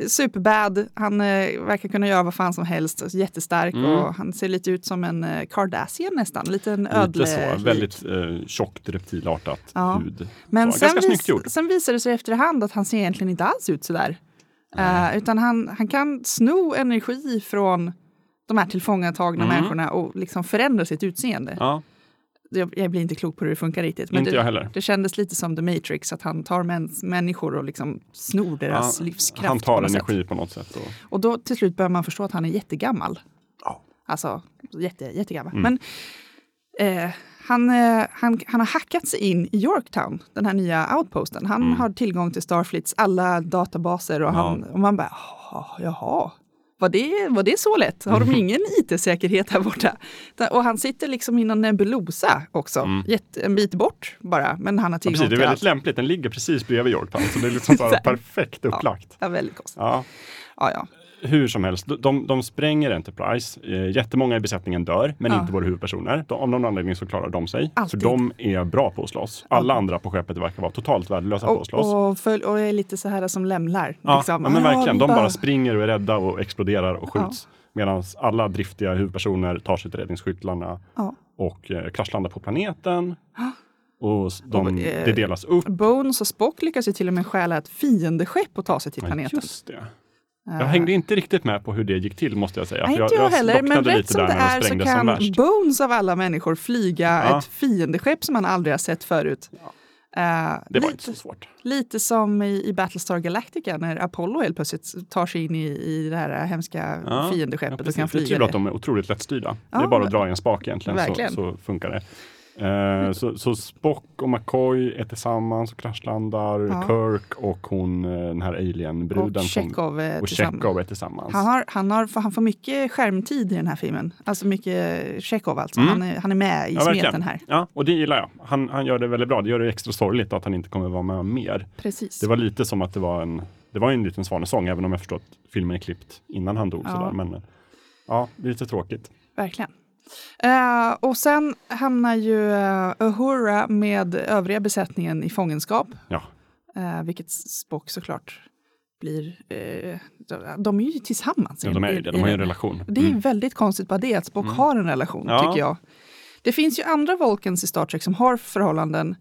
superbad. Han eh, verkar kunna göra vad fan som helst. Jättestark Mm. och han ser lite ut som en eh, Cardassian nästan. Lite en Lite ödle så, väldigt eh, tjockt reptilartat Ja. hud. Men så, sen, vis, sen visar det sig efterhand att han ser egentligen inte alls ut sådär. Uh, utan han, han kan sno energi från de här tillfångatagna Mm. människorna och liksom förändra sitt utseende. Ja, Jag, jag blir inte klok på hur det funkar riktigt. Men inte det, jag heller. det kändes lite som The Matrix, att han tar mäns, människor och liksom snor deras Ja, livskraft. Han på tar något energi Sätt. på något sätt. Och, Och då till slut börjar man förstå att han är jättegammal. Ja. Alltså jätte, jättegammal. Mm. Men eh, han, eh, han, han har hackat sig in i Yorktown, den här nya outposten. Han Mm. har tillgång till Starfleets alla databaser och, han, och man bara, "Jaha, jaha. Var det, var det så lätt? Har de ingen IT-säkerhet här borta? Och han sitter liksom i någon nebulosa också, Mm. en bit bort bara. Men han har ja, tillgång precis, det är till väldigt allt. lämpligt. Den ligger precis bredvid Yorktown. Så det är liksom så perfekt upplagt. Ja, väldigt konstigt. Ja. Ja, ja. Hur som helst, de, de spränger Enterprise. Eh, jättemånga i besättningen dör, men Ja. inte våra huvudpersoner. De, av någon anledning så klarar de sig. Alltid. För de är bra på att slåss. Alla andra på skeppet verkar vara totalt värdelösa på att Och, slåss. och, följ, och är lite så här som lämlar. Ja, liksom. ja, men Ja, verkligen. De bara springer och är rädda och exploderar och Ja. skjuts. Medan alla driftiga huvudpersoner tar sig till räddningsskyttlarna Ja. och eh, kraschlandar på planeten. Och de, Och, eh, det delas upp. Bones och Spock lyckas ju till och med stjäla ett fiendeskepp och ta sig till Ja, planeten. just det. Jag hängde inte riktigt med på hur det gick till måste jag säga. Nej, inte jag, heller, men rätt som det är så kan. Bones av alla människor flyga Ja. ett fiendeskepp som man aldrig har sett förut. Eh, Det var lite, inte så svårt. lite som i, i Battlestar Galactica när Apollo helt plötsligt tar sig in i, i det här hemska Ja, fiendeskeppet och precis. kan det är flyga tur att det. de är otroligt lättstyrda. det Ja, är bara att dra i en spak egentligen så, så funkar det. Eh, så, så Spock och McCoy är tillsammans och kraschlandar. Ja. Kirk och hon, eh, den här alien-bruden. Och Chekhov eh, och. Chekhov är tillsammans. Han, har, han, har, han får mycket skärmtid i den här filmen. Alltså mycket Chekhov alltså. Mm. Han, är, han är med i Ja, smeten verkligen. här. Ja, och det gillar jag. Han, han gör det väldigt bra. Det gör det extra sorgligt att han inte kommer vara med mer. Precis. Det var lite som att det var en, det var en liten svanesång, även om jag förstår att filmen är klippt innan han dog. Ja. Sådär. Men eh, ja, det är lite tråkigt. Verkligen. Eh, och sen hamnar ju uh, Uhura med övriga besättningen i fångenskap. Ja. Eh, vilket Spock såklart blir. eh, de, är ju tillsammans. Ja, de är i- i De har ju en relation. Det är Mm. väldigt konstigt bara det, att Spock Mm. har en relation, Ja. tycker jag. Det finns ju andra Vulcans i Star Trek som har förhållanden.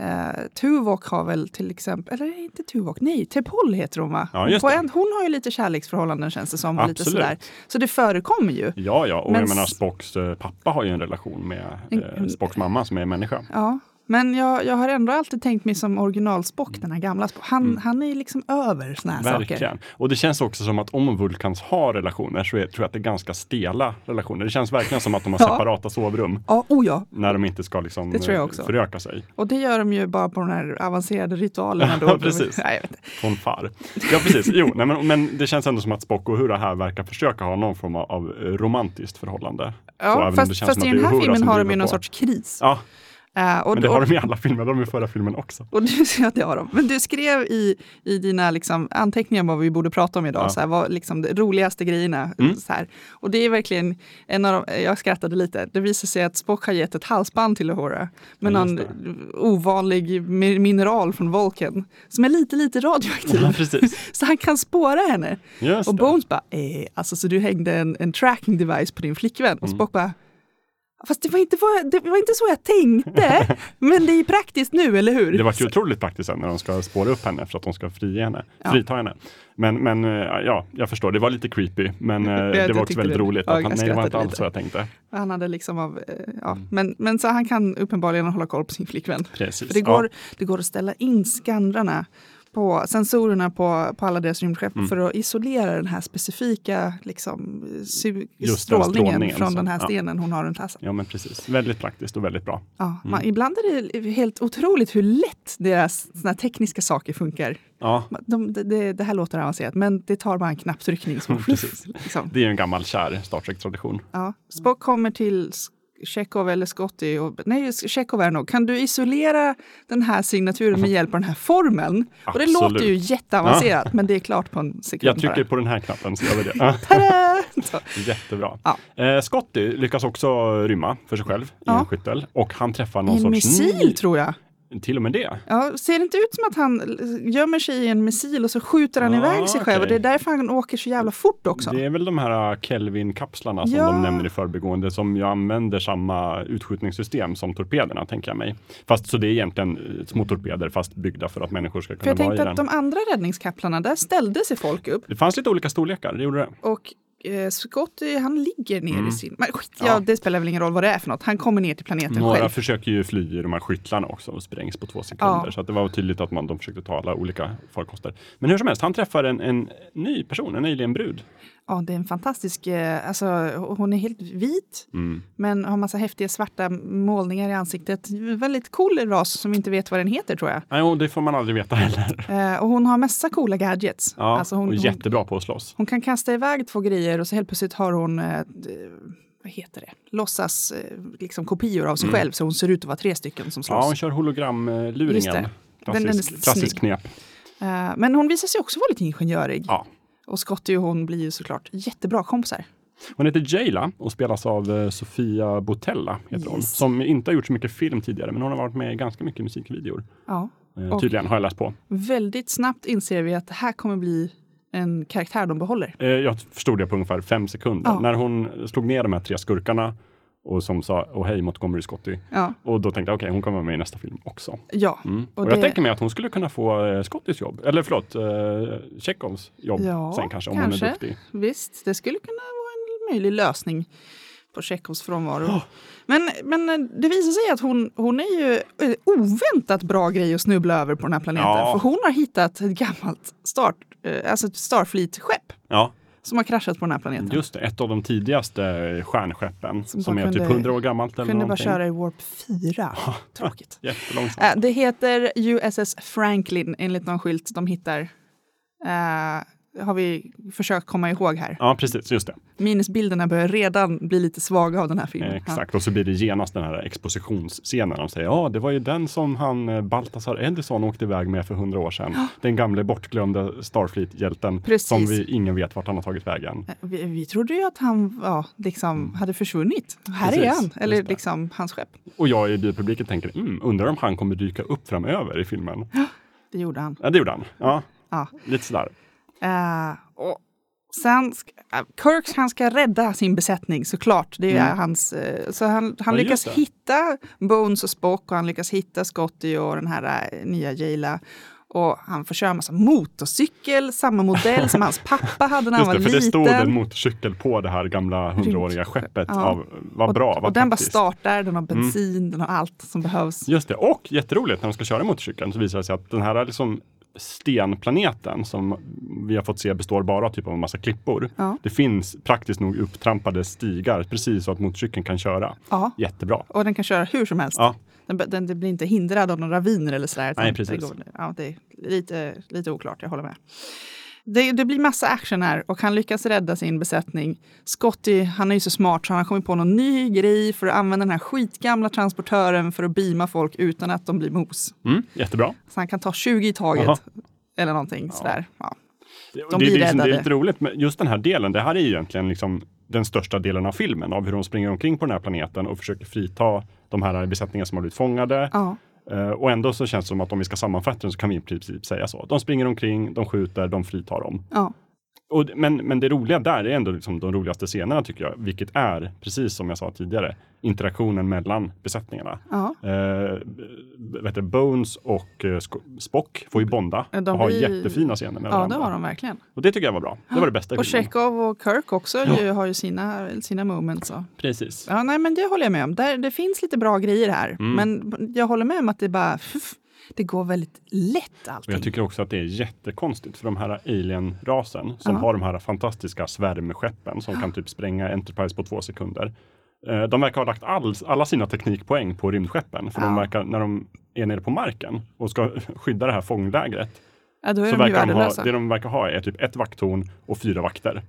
Uh, Tuvok har väl till exempel, eller inte Tuvok, nej, T'Pol heter hon va? Ja, På en, hon har ju lite kärleksförhållanden känns det som. Lite sådär. Så det förekommer ju. Ja, ja, och Men jag menar Spocks eh, pappa har ju en relation med eh, Spocks mamma som är människa. Ja, men jag, jag har ändå alltid tänkt mig som originalspock, den här gamla Spock. Han, Mm. han är liksom över såna här saker. Verkligen. Och det känns också som att om Vulkans har relationer så är, tror jag att det är ganska stela relationer. Det känns verkligen som att de har Ja. separata sovrum. Ja, oh ja. När de inte ska liksom Det tror jag också. föröka sig. Och det gör de ju bara på de här avancerade ritualerna. Då. Ja, precis. Nej. Från far. Ja precis, jo, nej, men, men det känns ändå som att Spock och Uhura här verkar försöka ha någon form av, romantiskt förhållande. Så även Ja, det fast, fast i den är här filmen har de ju någon sorts kris. Ja, Och, men det har och, de i alla filmer, de i förra filmen också. och du, ja, det har de. Men du skrev i, i dina liksom, anteckningar vad vi borde prata om idag, Ja. så här, vad liksom, de roligaste grejerna. Mm. Så här. Och det är verkligen en av de, jag skrattade lite, det visar sig att Spock har gett ett halsband till Uhura med Ja, någon ovanlig mi- mineral från Vulcan som är lite, lite radioaktiv. Ja. Så han kan spåra henne. Just Och det. Bones bara, eh, alltså så du hängde en, en tracking device på din flickvän? Och Mm. Spock bara, fast det var, inte vad, det var inte så jag tänkte. men det är praktiskt nu, eller hur? Det var ju otroligt praktiskt sen när de ska spåra upp henne för att de ska frige henne, Ja. frita henne. Men, men eh, ja, jag förstår, det var lite creepy. Men eh, jag det var också väldigt det. roligt. Ja, han, nej, det var inte alls lite. så jag tänkte. Han hade liksom av, eh, ja. Mm. men, men så han kan uppenbarligen hålla koll på sin flickvän. Precis. För det går, det går att ställa in skannrarna på sensorerna på, på alla deras rymdskepp Mm. för att isolera den här specifika liksom, strålningen strålningen från den här ja. stenen hon har runt halsen. Ja, men precis. Väldigt praktiskt och väldigt bra. Ja, man, ibland är det helt otroligt hur lätt deras såna tekniska saker funkar. Ja, De, det- det, det här låter avancerat, men det tar bara en knapptryckning. Som, Precis. liksom. det är ju en gammal kär Star Trek-tradition. ja. Spock kommer till Chekhov eller Scotty. Och, nej, Chekhov är nog. Kan du isolera den här signaturen med hjälp av den här formeln? Och det låter ju jätteavancerat, men det är klart på en sekund. Jag trycker bara. på den här knappen så gör vi det. Ja, jättebra. Ja. Eh, Scotty lyckas också rymma för sig själv i Ja. en skyttel och han träffar någon En sorts missil ny... tror jag. Till och med det. Ja, ser det inte ut som att han gömmer sig i en missil och så skjuter han Ah, iväg sig själv? Och det är därför han åker så jävla fort också. Det är väl de här äh, Kelvin-kapslarna som Ja. de nämner i förbigående som ju använder samma utskjutningssystem som torpederna, tänker jag mig. Fast så det är egentligen eh, små torpeder fast byggda för att människor ska För kunna jag vara i tänkte den. att de andra räddningskapplarna, där ställde sig folk upp. Det fanns lite olika storlekar, det gjorde det. Och eh, Scotty, han ligger ner Mm. i sin... Men skit, ja. Ja. det spelar väl ingen roll vad det är för något. Han kommer ner till planeten Några själv. försöker ju fly i de här skyttlarna också och sprängs på två sekunder. Ja. Så att det var tydligt att man, de försökte ta alla olika farkoster. Men hur som helst, han träffar en, en ny person, en alien-brud. Ja, det är en fantastisk... eh, Alltså, hon är helt vit, Mm. men har massa häftiga svarta målningar i ansiktet. Väldigt cool ras som vi inte vet vad den heter tror jag. Nej, det får man aldrig veta heller. Eh, och hon har massa coola gadgets. Ja, Alltså hon, och jättebra på att slåss. hon kan kasta iväg två grejer och så helt plötsligt har hon eh, vad heter det? Låtsas liksom kopior av sig själv så hon ser ut att vara tre stycken som Mm. Ja, slåss. hon kör hologramluringen. det. Den- den Klassisk, klassisk knep. Men hon visar sig också vara lite ingenjörig. Ja. Och Scotty och hon blir ju såklart jättebra kompisar. Hon heter Jayla och spelas av eh, Sofia Botella. Heter hon, Yes. som inte har gjort så mycket film tidigare, men hon har varit med i ganska mycket musikvideor. Ja. Eh, tydligen, har jag läst på. Väldigt snabbt inser vi att det här kommer bli en karaktär de behåller. Eh, jag förstod det på ungefär fem sekunder. Ja. När hon slog ner de här tre skurkarna och som sa oh, hej Montgomery Scotty. Ja, Och då tänkte jag okej, hon kommer vara med i nästa film också. ja. Mm. Och, Och jag det- tänker mig att hon skulle kunna få eh, Scottys jobb, eller förlåt, eh, Chekhovs jobb Ja, sen kanske, om hon kanske. är duktig. visst. Det skulle kunna vara en möjlig lösning på Tjechovs frånvaro. Men, men eh, det visar sig att hon, hon är ju eh, oväntat bra grej att snubbla över på den här planeten. Ja. För hon har hittat ett gammalt start, eh, alltså ett Starfleet-skepp Ja, som har kraschat på den här planeten. just det. Ett av de tidigaste stjärnskeppen som, bara är typ kunde- 100 år gammalt eller Kunde bara någonting. köra i Warp 4. Tråkigt. Jättelångsamt. Eh, Det heter USS Franklin enligt någon skylt de hittar. Eh, har vi försökt komma ihåg här. Ja, precis. Just det. Minnesbilderna börjar redan bli lite svaga av den här filmen. Eh, exakt. Och så blir det genast den här expositionsscenen. De säger ja, det var ju den som han eh, Baltasar Edison åkte iväg med för hundra år sedan. Den gamle bortglömde Starfleet-hjälten som vi ingen vet vart han har tagit vägen. Ja. Vi, vi trodde ju att han ja, liksom hade försvunnit. Här är Mm. Precis, han, eller liksom hans skepp. Och jag i biopubliken tänker, mm, undrar om han kommer dyka upp framöver i filmen. Det gjorde han. Ja, det gjorde han. Ja, Ja. lite sådär. Eh, och sen ska, eh, Kirk han ska rädda sin besättning såklart. Det är Mm. hans, eh, så han, han Ja, lyckas hitta Bones och Spock och han lyckas hitta Scotty och den här nya Jayla. Och han får köra en massa motorcykel, samma modell som hans pappa hade när han var det, för det liten. stod en motorcykel på det här gamla hundraåriga skeppet. Ja. Av, vad bra, och, vad och den bara praktiskt. Mm. startar, den har bensin, den har allt som behövs. Just det, och jätteroligt när de ska köra motorcykeln så visar det sig att den här liksom stenplaneten som vi har fått se består bara typ av en massa klippor. Ja. Det finns praktiskt nog upptrampade stigar precis så att motorcykeln kan köra. Ja. Jättebra. Och den kan köra hur som helst. Ja. Den, den, den blir inte hindrad av några raviner eller sådär. Nej, precis. Det, går, ja, det är lite, lite oklart, jag håller med. Det, det blir massa action här och han lyckas rädda sin besättning. Scotty, han är ju så smart så han har kommit på någon ny grej för att använda den här skitgamla transportören för att beama folk utan att de blir mos. Mm, jättebra. Så han kan ta 20 i taget. Jaha. Eller någonting sådär. Ja. Det, De det, blir det, är liksom- det är räddade. lite roligt med just den här delen. Det här är egentligen liksom den största delen av filmen av hur de springer omkring på den här planeten och försöker frita de här besättningarna som har blivit fångade. Ja. Eh, och ändå så känns det som att om vi ska sammanfatta den så kan vi i princip säga så. De springer omkring, de skjuter, de fritar dem. Ja. Och, men, men det roliga där är ändå liksom de roligaste scenerna tycker jag, vilket är, precis som jag sa tidigare, interaktionen mellan besättningarna. Ja. Eh, vet du, Bones och eh, Spock får ju bonda De och har blir- jättefina scener med ja, varandra. det har de verkligen. Och det tycker jag var bra. Det var det bästa Och. Chekhov och Kirk också ju, har ju sina, sina moments. Och. Precis. Ja, nej, men det håller jag med om. Där, det finns lite bra grejer här. Mm. Men jag håller med om att det bara... Pff, Det går väldigt lätt allting. jag tycker också att det är jättekonstigt för de här alien-rasen som Ja. har de här fantastiska svärmskeppen som kan typ spränga Enterprise på två sekunder. Eh, De verkar ha lagt all, alla sina teknikpoäng på rymdskeppen. För de Ja. verkar, när de är nere på marken och ska skydda det här fånglägret, ja, så de verkar de ha, det de verkar ha är typ ett vakttorn och fyra vakter.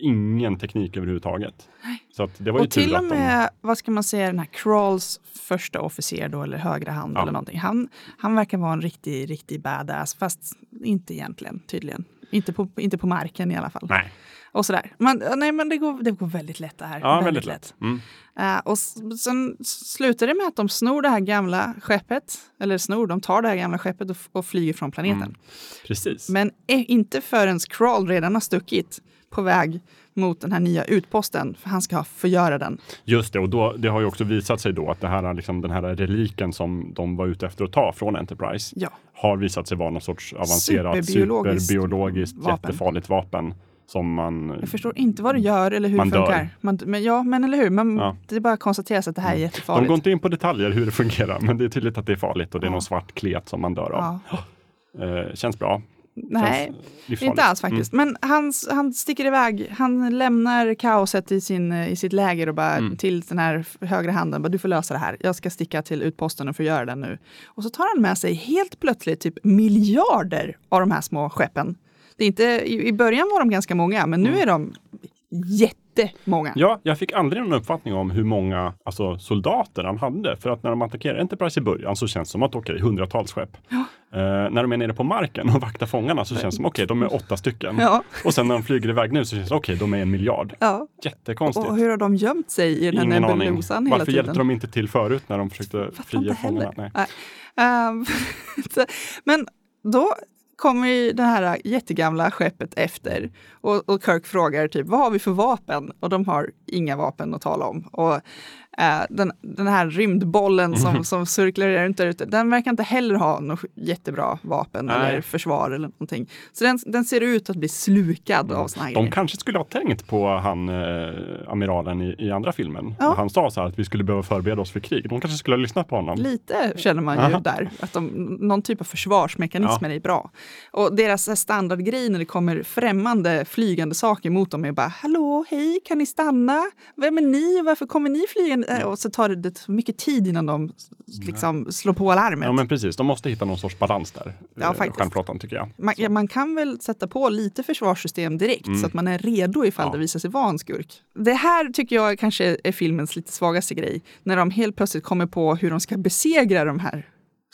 Ingen teknik överhuvudtaget. Så att det var ju Och till tur och att de... med, vad ska man säga, den här Crawls första officer då, eller högra hand Ja. eller någonting. Han, han verkar vara en riktig, riktig badass, fast inte egentligen tydligen. Inte på, inte på marken i alla fall. Nej, Och sådär. Men, nej, men det går, det går väldigt lätt det här. ja, väldigt lätt. Mm. Eh, och sen slutar det med att de snor det här gamla skeppet, eller snor, de tar det här gamla skeppet och, och flyger från planeten. Mm. Precis. Men är inte förrän Crawl redan har stuckit på väg mot den här nya utposten, för han ska förgöra den. Just det, och då, det har ju också visat sig då att det här, liksom, den här reliken som de var ute efter att ta från Enterprise Ja. har visat sig vara någon sorts avancerat Superbiologiskt superbiologiskt vapen. jättefarligt vapen som man... Jag förstår inte vad det gör eller hur Man det funkar. Man, men, ja, men eller hur. Man, Ja. Det är bara att konstatera att det här är De jättefarligt. går inte in på detaljer hur det fungerar, men det är tydligt att det är farligt och det är Ja. någon svart klet som man dör av. ja. Eh, känns bra. Nej, inte alls faktiskt. Men han, han sticker iväg. Han lämnar kaoset i, sin, i sitt läger och bara Mm. till den här högra handen. Bara, du får lösa det här. Jag ska sticka till utposten och få göra det nu. Och så tar han med sig helt plötsligt typ miljarder av de här små skeppen. Det är inte, i, I början var de ganska många, men nu är de jättemånga. Ja, jag fick aldrig någon uppfattning om hur många alltså, soldater han hade. För att när de attackerar Enterprise i början så känns det som att okej, hundratals skepp. Eh, när de är nere på marken och vaktar fångarna så känns det som okej, de är åtta stycken. Ja. Och sen när de flyger iväg nu så känns det okej, de är en miljard. Ja. Jättekonstigt. Och hur har de gömt sig i den här nebulosan hela Varför tiden? hjälpte de inte till förut när de försökte Fattar fria inte fångarna? Nej. Nej. Så- Men då kommer ju det här jättegamla skeppet efter och, och Kirk frågar typ vad har vi för vapen? Och de har inga vapen att tala om. Och eh, den, den här rymdbollen som, som cirkulerar runt där ute, den verkar inte heller ha något jättebra vapen Nej. eller försvar eller någonting. Så den, den ser ut att bli slukad av såna här De grejer. kanske skulle ha tänkt på han, eh, amiralen i, i andra filmen. Ja. Han sa så här att vi skulle behöva förbereda oss för krig. De kanske skulle ha lyssnat på honom. Lite känner man ju Aha. där, att de, någon typ av försvarsmekanismer är bra. Och deras standardgrej när det kommer främmande flygande saker mot dem är bara Hallå, hej, kan ni stanna? Vem är ni och varför kommer ni flygande? Eh, Och så tar det, det mycket tid innan de liksom slår på alarmet. Ja men precis, de måste hitta någon sorts balans där. Ja, eh. Stjärnflottan tycker jag. man, ja, man kan väl sätta på lite försvarssystem direkt så att man är redo ifall Mm. Ja. det visar sig vara en skurk. Det här tycker jag kanske är filmens lite svagaste grej. När de helt plötsligt kommer på hur de ska besegra de här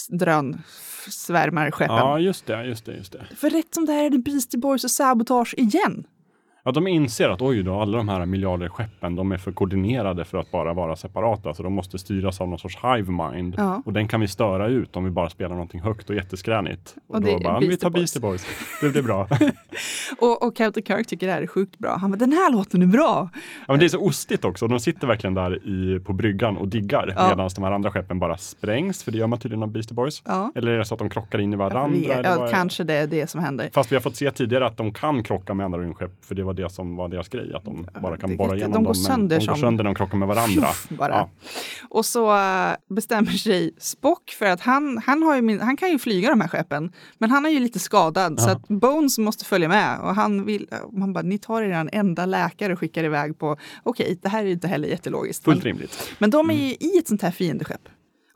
drönsvärmarskeppen. Ja, just det, just det, just det. För rätt som det här är det Beastie Boys och sabotage igen. Ja, de inser att oj då, alla de här miljarder skeppen, de är för koordinerade för att bara vara separata, så de måste styras av någon sorts hive mind. Ja. Och den kan vi störa ut om vi bara spelar någonting högt och jätteskränigt. Och, Och då bara, "Men vi tar Boys." Beastie Boys. Det blir bra. Och, och Captain Kirk tycker det här är sjukt bra. Han bara, den här låten är bra. Ja, men det är så ostigt också. De sitter verkligen där i, på bryggan och diggar Ja. medan de här andra skeppen bara sprängs, för det gör man tydligen av Beastie Boys. Ja. Eller är det så att de krockar in i varandra? Vi- ja, är- kanske det är det som händer. Fast vi har fått se tidigare att de kan krocka med andra rymdskepp, för det var det som var deras grej, att de bara kan borra de igenom går dem. sönder de går som- sönder när de krockar med varandra. Ja. Och så äh, bestämmer sig Spock för att han, han, har ju han kan ju flyga de här skeppen, men han är ju lite skadad så att Bones måste följa med. Och han vill, man bara, ni tar er en enda läkare och skickar iväg på, okej, det här är inte heller jättelogiskt. Fullt Men, rimligt. men de är ju i ett sånt här fiendeskepp.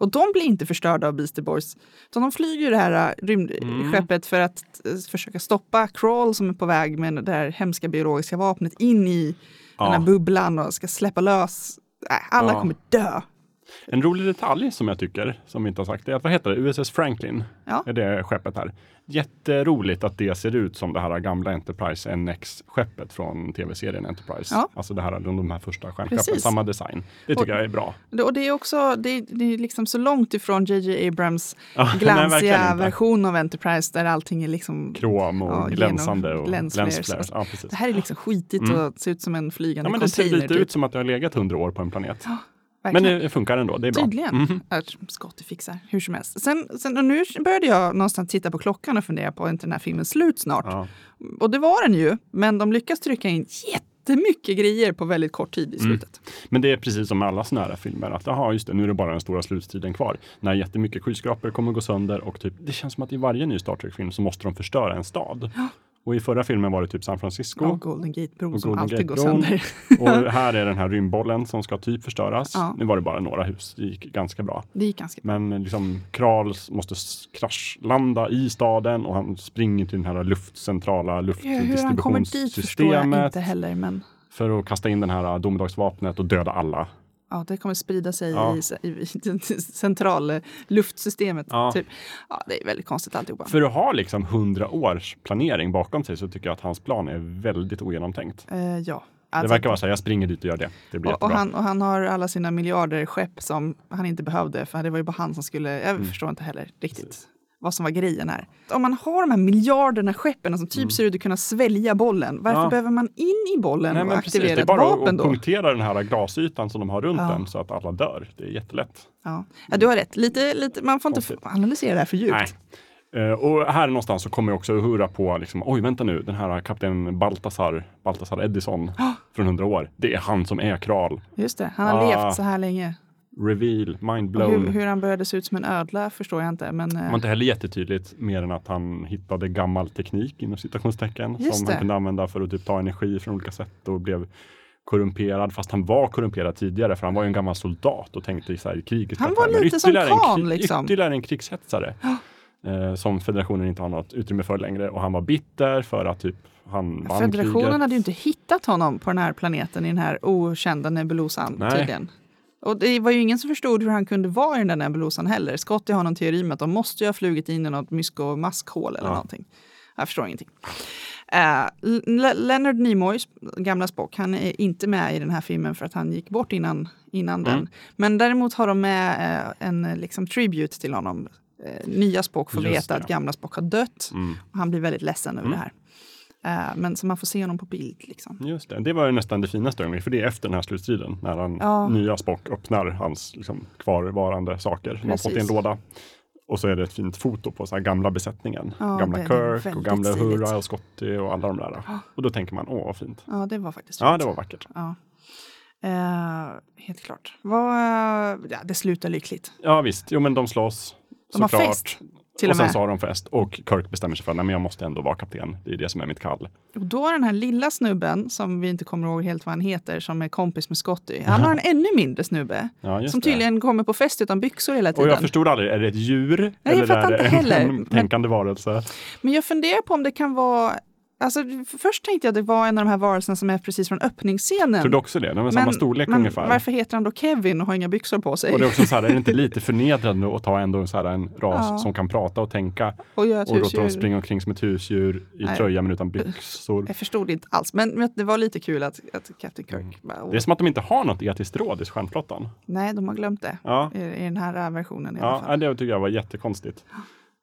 Och de blir inte förstörda av Beastie Boys. Utan de flyger det här äh, rymdskeppet för att äh, försöka stoppa Crawl som är på väg med det här hemska biologiska vapnet in i den här Ja. bubblan och ska släppa lös. Äh, alla Ja. kommer dö. En rolig detalj som jag tycker, som vi inte har sagt, är att vad heter det? USS Franklin? Ja. Är det skeppet här? Jätteroligt att det ser ut som det här gamla Enterprise NX-skeppet från tv-serien Enterprise. Ja. Alltså det här, de, de här första stjärnskeppen, samma design. Det tycker Och- jag är bra. Och det är också det är, det är liksom så långt ifrån JJ Abrams Ja, nej, glansiga inte. version av Enterprise där allting är liksom Krom och Ja, glänsande och lensflares. länsflares. Ja. Det här är liksom skitigt Mm. och ser ut som en flygande Ja, men det ser container. lite typ. ut som att det har legat hundra år på en planet. Men Verkligen. det, det funkar ändå, det är bra. Tydligen. Att Scotty fixar hur som helst. Sen, sen, och nu började jag någonstans titta på klockan och fundera på är inte den här filmen slut snart? Ja. Och det var den ju, men de lyckas trycka in jättemycket grejer på väldigt kort tid i Mm. slutet. Men det är precis som med alla såna här filmer, att aha, just det, nu är det bara den stora slutstriden kvar. När jättemycket skyskrapor kommer gå sönder och typ, det känns som att i varje ny Star Trek-film så måste de förstöra en stad. Och i förra filmen var det typ San Francisco. Och Golden Gate-bron som Golden alltid går Gate-bron. sönder. Och här är den här rymdbollen som ska typ förstöras. Ja. Nu var det bara några hus, det gick ganska bra. Det gick ganska bra. Men liksom Kral måste kraschlanda i staden och han springer till den här luftcentrala Hur han kommer dit förstår jag luftdistributionssystemet inte heller, men för att kasta in den här domedagsvapnet och döda alla. Ja, det kommer sprida sig Ja. i, i, i det centrala luftsystemet. Ja. Typ. Ja, det är väldigt konstigt alltihopa. För att ha liksom hundra års planering bakom sig så tycker jag att hans plan är väldigt ogenomtänkt. Eh, ja. det Alltså, verkar vara så här, jag springer dit och gör det. Det blir och, och, jättebra. han, och han har alla sina miljarder skepp som han inte behövde, för det var ju bara han som skulle... Jag Mm. förstår inte heller riktigt vad som var grejen här. Om man har de här miljarderna skeppen som typ ser ut att kunna svälja bollen, varför Mm. Ja. behöver man in i bollen Nej, och men precis. aktivera Det är ett bara vapen att då? punktera den här glasytan som de har runt Ja. den så att alla dör. Det är jättelätt. Ja. ja, du har rätt. Lite, lite, man får inte analysera det här för djupt. Nej. Eh, och här någonstans så kommer jag också att hurra på, liksom, oj vänta nu, den här kapten Baltasar, Baltasar Edison från 100 år. Det är han som är Kral. Just det, han har Ah. levt så här länge. Reveal, mind Och blown. hur, hur han började se ut som en ödla förstår jag inte. Men, Det eh, var inte heller jättetydligt mer än att han hittade gammal teknik inom citationstecken som det. han kunde använda för att typ ta energi från olika sätt och blev korrumperad fast han var korrumperad tidigare för han var ju en gammal soldat och tänkte i så här, i krigets Han var lite som en, Khan, kri- liksom. ytterligare en krigshetsare eh, som federationen inte har något utrymme för längre och han var bitter för att typ han vann Federationen kriget. hade ju inte hittat honom på den här planeten i den här okända nebulosan Nej. tydligen. Och det var ju ingen som förstod hur han kunde vara i den där nebulosan heller. Scotty har någon teori med att de måste ju ha flugit in i något mysko-maskhål eller Ja. någonting. Jag förstår ingenting. Uh, Leonard Nimoy, gamla Spock, han är inte med i den här filmen för att han gick bort innan, innan Mm. den. Men däremot har de med eh, en liksom, tribute till honom. Eh, nya Spock får Just veta det. att gamla Spock har dött. Mm. Och han blir väldigt ledsen över Mm. det här. Eh, men så man får se honom på bild. Liksom. Just det, det var ju nästan det finaste ögonblicket, för det är efter den här slutstriden när han, Ja. nya Spock öppnar hans liksom, kvarvarande saker som han fått i en låda. Och så är det ett fint foto på så gamla besättningen. Ja, gamla Kirk och gamla. Hurra och Scotty och alla de där. Och då tänker man, åh vad fint. Ja, det var faktiskt Ja, fint. det var vackert. Ja. Eh, helt klart. Vad, ja, det slutar lyckligt. Ja visst, jo men de slåss. De har fest, till och och sen så har de fest och Kirk bestämmer sig för att jag måste ändå vara kapten. Det är det som är mitt kall. Och då är den här lilla snubben, som vi inte kommer ihåg helt vad han heter, som är kompis med Scotty. Han har en ännu mindre snubbe. Ja, som det. tydligen kommer på fest utan byxor hela Och tiden. jag förstod aldrig, är det ett djur? jag eller fattar är det inte heller. en tänkande varelse? Men jag funderar på om det kan vara... Alltså, först tänkte jag att det var en av de här varelserna som är precis från öppningsscenen. Trodde också det, de är samma storlek men ungefär. varför heter han då Kevin och har inga byxor på sig? Och det är också så här, är det inte lite förnedrande att ta ändå så här en ras Ja. som kan prata och tänka och och låta dem springa omkring som ett husdjur i Nej. tröja men utan byxor. Jag förstod inte alls, men, det var lite kul att, att Captain Kirk bara, Mm. Det är som att de inte har något etiskt råd i stjärnflottan. Nej, de har glömt det. Ja, I, I den här versionen i alla ja fall. det tycker jag var jättekonstigt.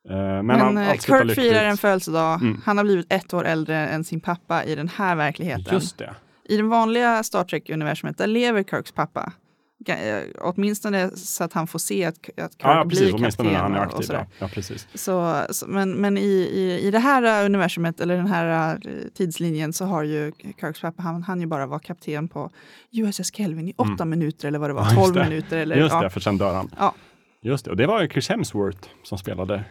Eh, Men, Men, han, eh, Kirk firar en födelsedag. Mm. Han har blivit ett år äldre än sin pappa i den här verkligheten. Just det. I den vanliga Star Trek-universumet, där lever Kirks pappa. Eh, Åtminstone så att han får se att, att Kirk Ja, ja, precis. blir Åtminstone när han är kapten aktiv. Ja. ja, precis. Så, men men i, i, i det här universumet, eller den här tidslinjen, så har ju Kirks pappa, han, han ju bara vara kapten på USS Kelvin i åtta minuter eller vad det var, Mm. Ja, tolv det. minuter. Eller, Just ja. det, för sen dör han. Ja. Just det, och det var ju Chris Hemsworth som spelade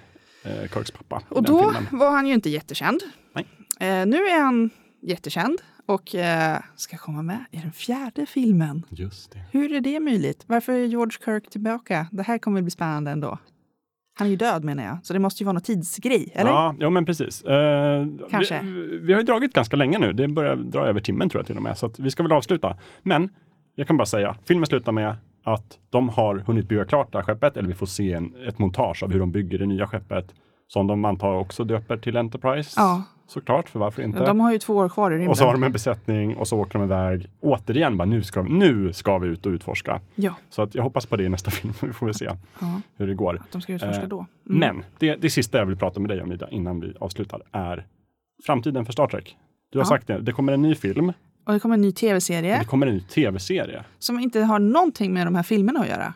eh, Kirks pappa. Och då filmen. var han ju inte jättekänd. Nej. Eh, nu är han jättekänd och eh, ska komma med i den fjärde filmen. Just det. Hur är det möjligt? Varför är George Kirk tillbaka? Det här kommer bli spännande ändå. Han är ju död menar jag, så det måste ju vara någon tidsgrej, eller? Ja, ja, men precis. Eh, Kanske. Vi, vi har ju dragit ganska länge nu. Det börjar dra över timmen tror jag till och med. Så vi ska väl avsluta. Men jag kan bara säga, filmen slutar med att de har hunnit bygga klart det här skeppet, eller vi får se en, ett montage av hur de bygger det nya skeppet. Som de antar också döper till Enterprise. Ja. Såklart, för varför inte? De har ju två år kvar i rymden. Och så har de en besättning och så åker de iväg. Återigen, bara, nu, ska, nu ska vi ut och utforska. Ja, Så att jag hoppas på det i nästa film. Vi får väl se ja, hur det går. att de ska utforska Eh, då. Mm. Men det, det sista jag vill prata med dig om Ida, innan vi avslutar, är framtiden för Star Trek. Du har Ja. sagt det, det kommer en ny film, Och det kommer en ny tv-serie det kommer en ny tv-serie. som inte har någonting med de här filmerna att göra.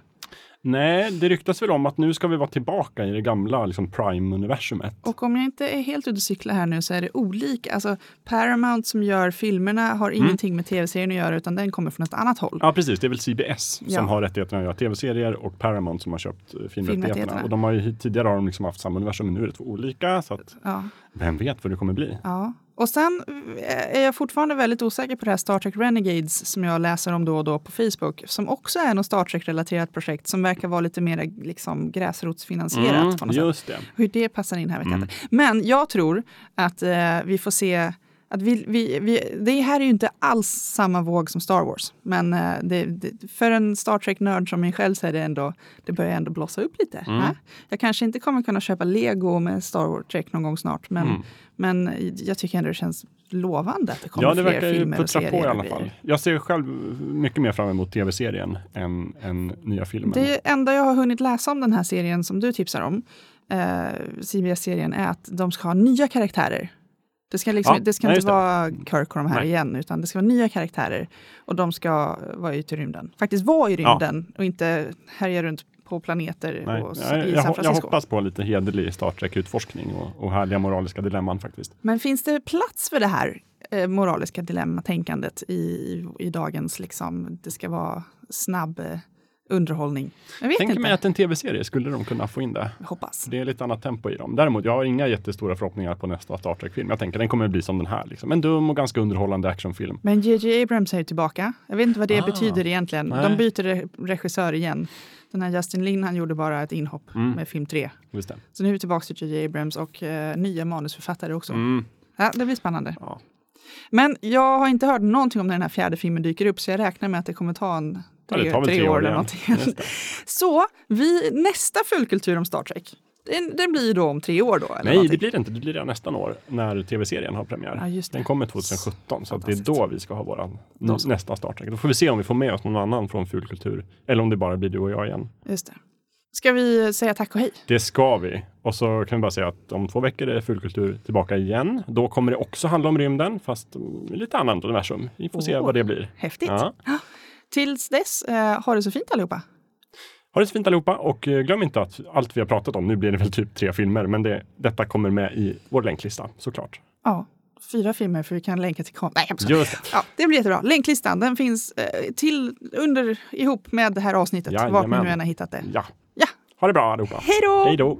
Nej, det ryktas väl om att nu ska vi vara tillbaka i det gamla liksom Prime-universumet. Och om jag inte är helt ute och cyklar här nu så är det olika. Alltså Paramount som gör filmerna har ingenting med tv-serien att göra utan den kommer från ett annat håll. Ja, precis. Det är väl CBS Ja. som har rättigheterna att göra tv-serier och Paramount som har köpt eh. Filmrättigheterna. Och de har ju, tidigare har de liksom haft samma universum, men nu är det två olika. Så att, Ja. Vem vet vad det kommer bli? Ja. Och sen eh, är jag fortfarande väldigt osäker på det här Star Trek Renegades som jag läser om då och då på Facebook, som också är något Star Trek-relaterat projekt som verkar vara lite mer liksom, gräsrotsfinansierat på något sätt. Mm, just det. Hur det passar in här vet jag Mm. inte. Men jag tror att eh, vi får se att vi, vi, vi, det här är ju inte alls samma våg som Star Wars. Men eh, det, det, för en Star Trek-nörd som mig själv så är det ändå, det börjar ändå blossa upp lite. Mm. Jag kanske inte kommer kunna köpa lego med Star Trek någon gång snart. Men, Mm. men jag tycker ändå det känns lovande att det kommer Ja, det fler verkar filmer och serier. på i alla fall. Jag ser själv mycket mer fram emot tv-serien än, än nya filmen. Det enda jag har hunnit läsa om den här serien som du tipsar om, eh, CBS-serien, är att de ska ha nya karaktärer. Det ska, liksom, Ja, det ska nej, inte det. vara Kirk och de här Nej. igen, utan det ska vara nya karaktärer. Och de ska vara ute i rymden. Faktiskt vara i rymden och inte härja runt på planeter Nej, och, jag, i jag, San jag Francisco. hoppas på lite hederlig Star Trek-utforskning och, och härliga moraliska dilemman faktiskt. Men finns det plats för det här eh, moraliska dilemmatänkandet i, i, i dagens, liksom, det ska vara snabb eh, underhållning? Jag vet Tänker inte. mig att en tv-serie skulle de kunna få in det. Jag hoppas. Det är lite annat tempo i dem. Däremot, jag har inga jättestora förhoppningar på nästa Star Trek-film. Jag tänker den kommer bli som den här. Liksom. En dum och ganska underhållande actionfilm. Men JJ Abrams är ju tillbaka. Jag vet inte vad det Ah. betyder egentligen. Nej. De byter re- regissör igen. Den här Justin Lin han gjorde bara ett inhopp Mm. med film 3. Just det. Så nu är vi tillbaka till JJ Abrams och eh, nya manusförfattare också. Mm. Ja, det blir spännande. Ja. Men jag har inte hört någonting om när den här fjärde filmen dyker upp så jag räknar med att det kommer ta en Ja, det tar väl tre tre år år eller någonting. Så vi, nästa fullkultur om Star Trek, den, den blir då om tre år då? Eller Nej, någonting. det blir det inte. Det blir redan nästa år när tv-serien har premiär. Ja. Den kommer 2017, så det är då vi ska ha våran så. nästa Star Trek. Då får vi se om vi får med oss någon annan från fulkultur. Eller om det bara blir du och jag igen. Just det. Ska vi säga tack och hej? Det ska vi. Och så kan vi bara säga att om två veckor är fulkultur tillbaka igen. Då kommer det också handla om rymden, fast i lite annat universum. Vi får se Åh. vad det blir. Häftigt. Ja. Tills dess, eh, ha det så fint allihopa. Ha det så fint allihopa och eh, glöm inte att allt vi har pratat om, nu blir det väl typ tre filmer, men det, detta kommer med i vår länklista såklart. Ja, fyra filmer för vi kan länka till kom- Nej, jag. Just det. Ja, det blir jättebra. Länklistan den finns eh, till under ihop med det här avsnittet. Vart ni Jajamän. nu än har hittat det. Ja. Ja, Ha det bra allihopa. Hej då!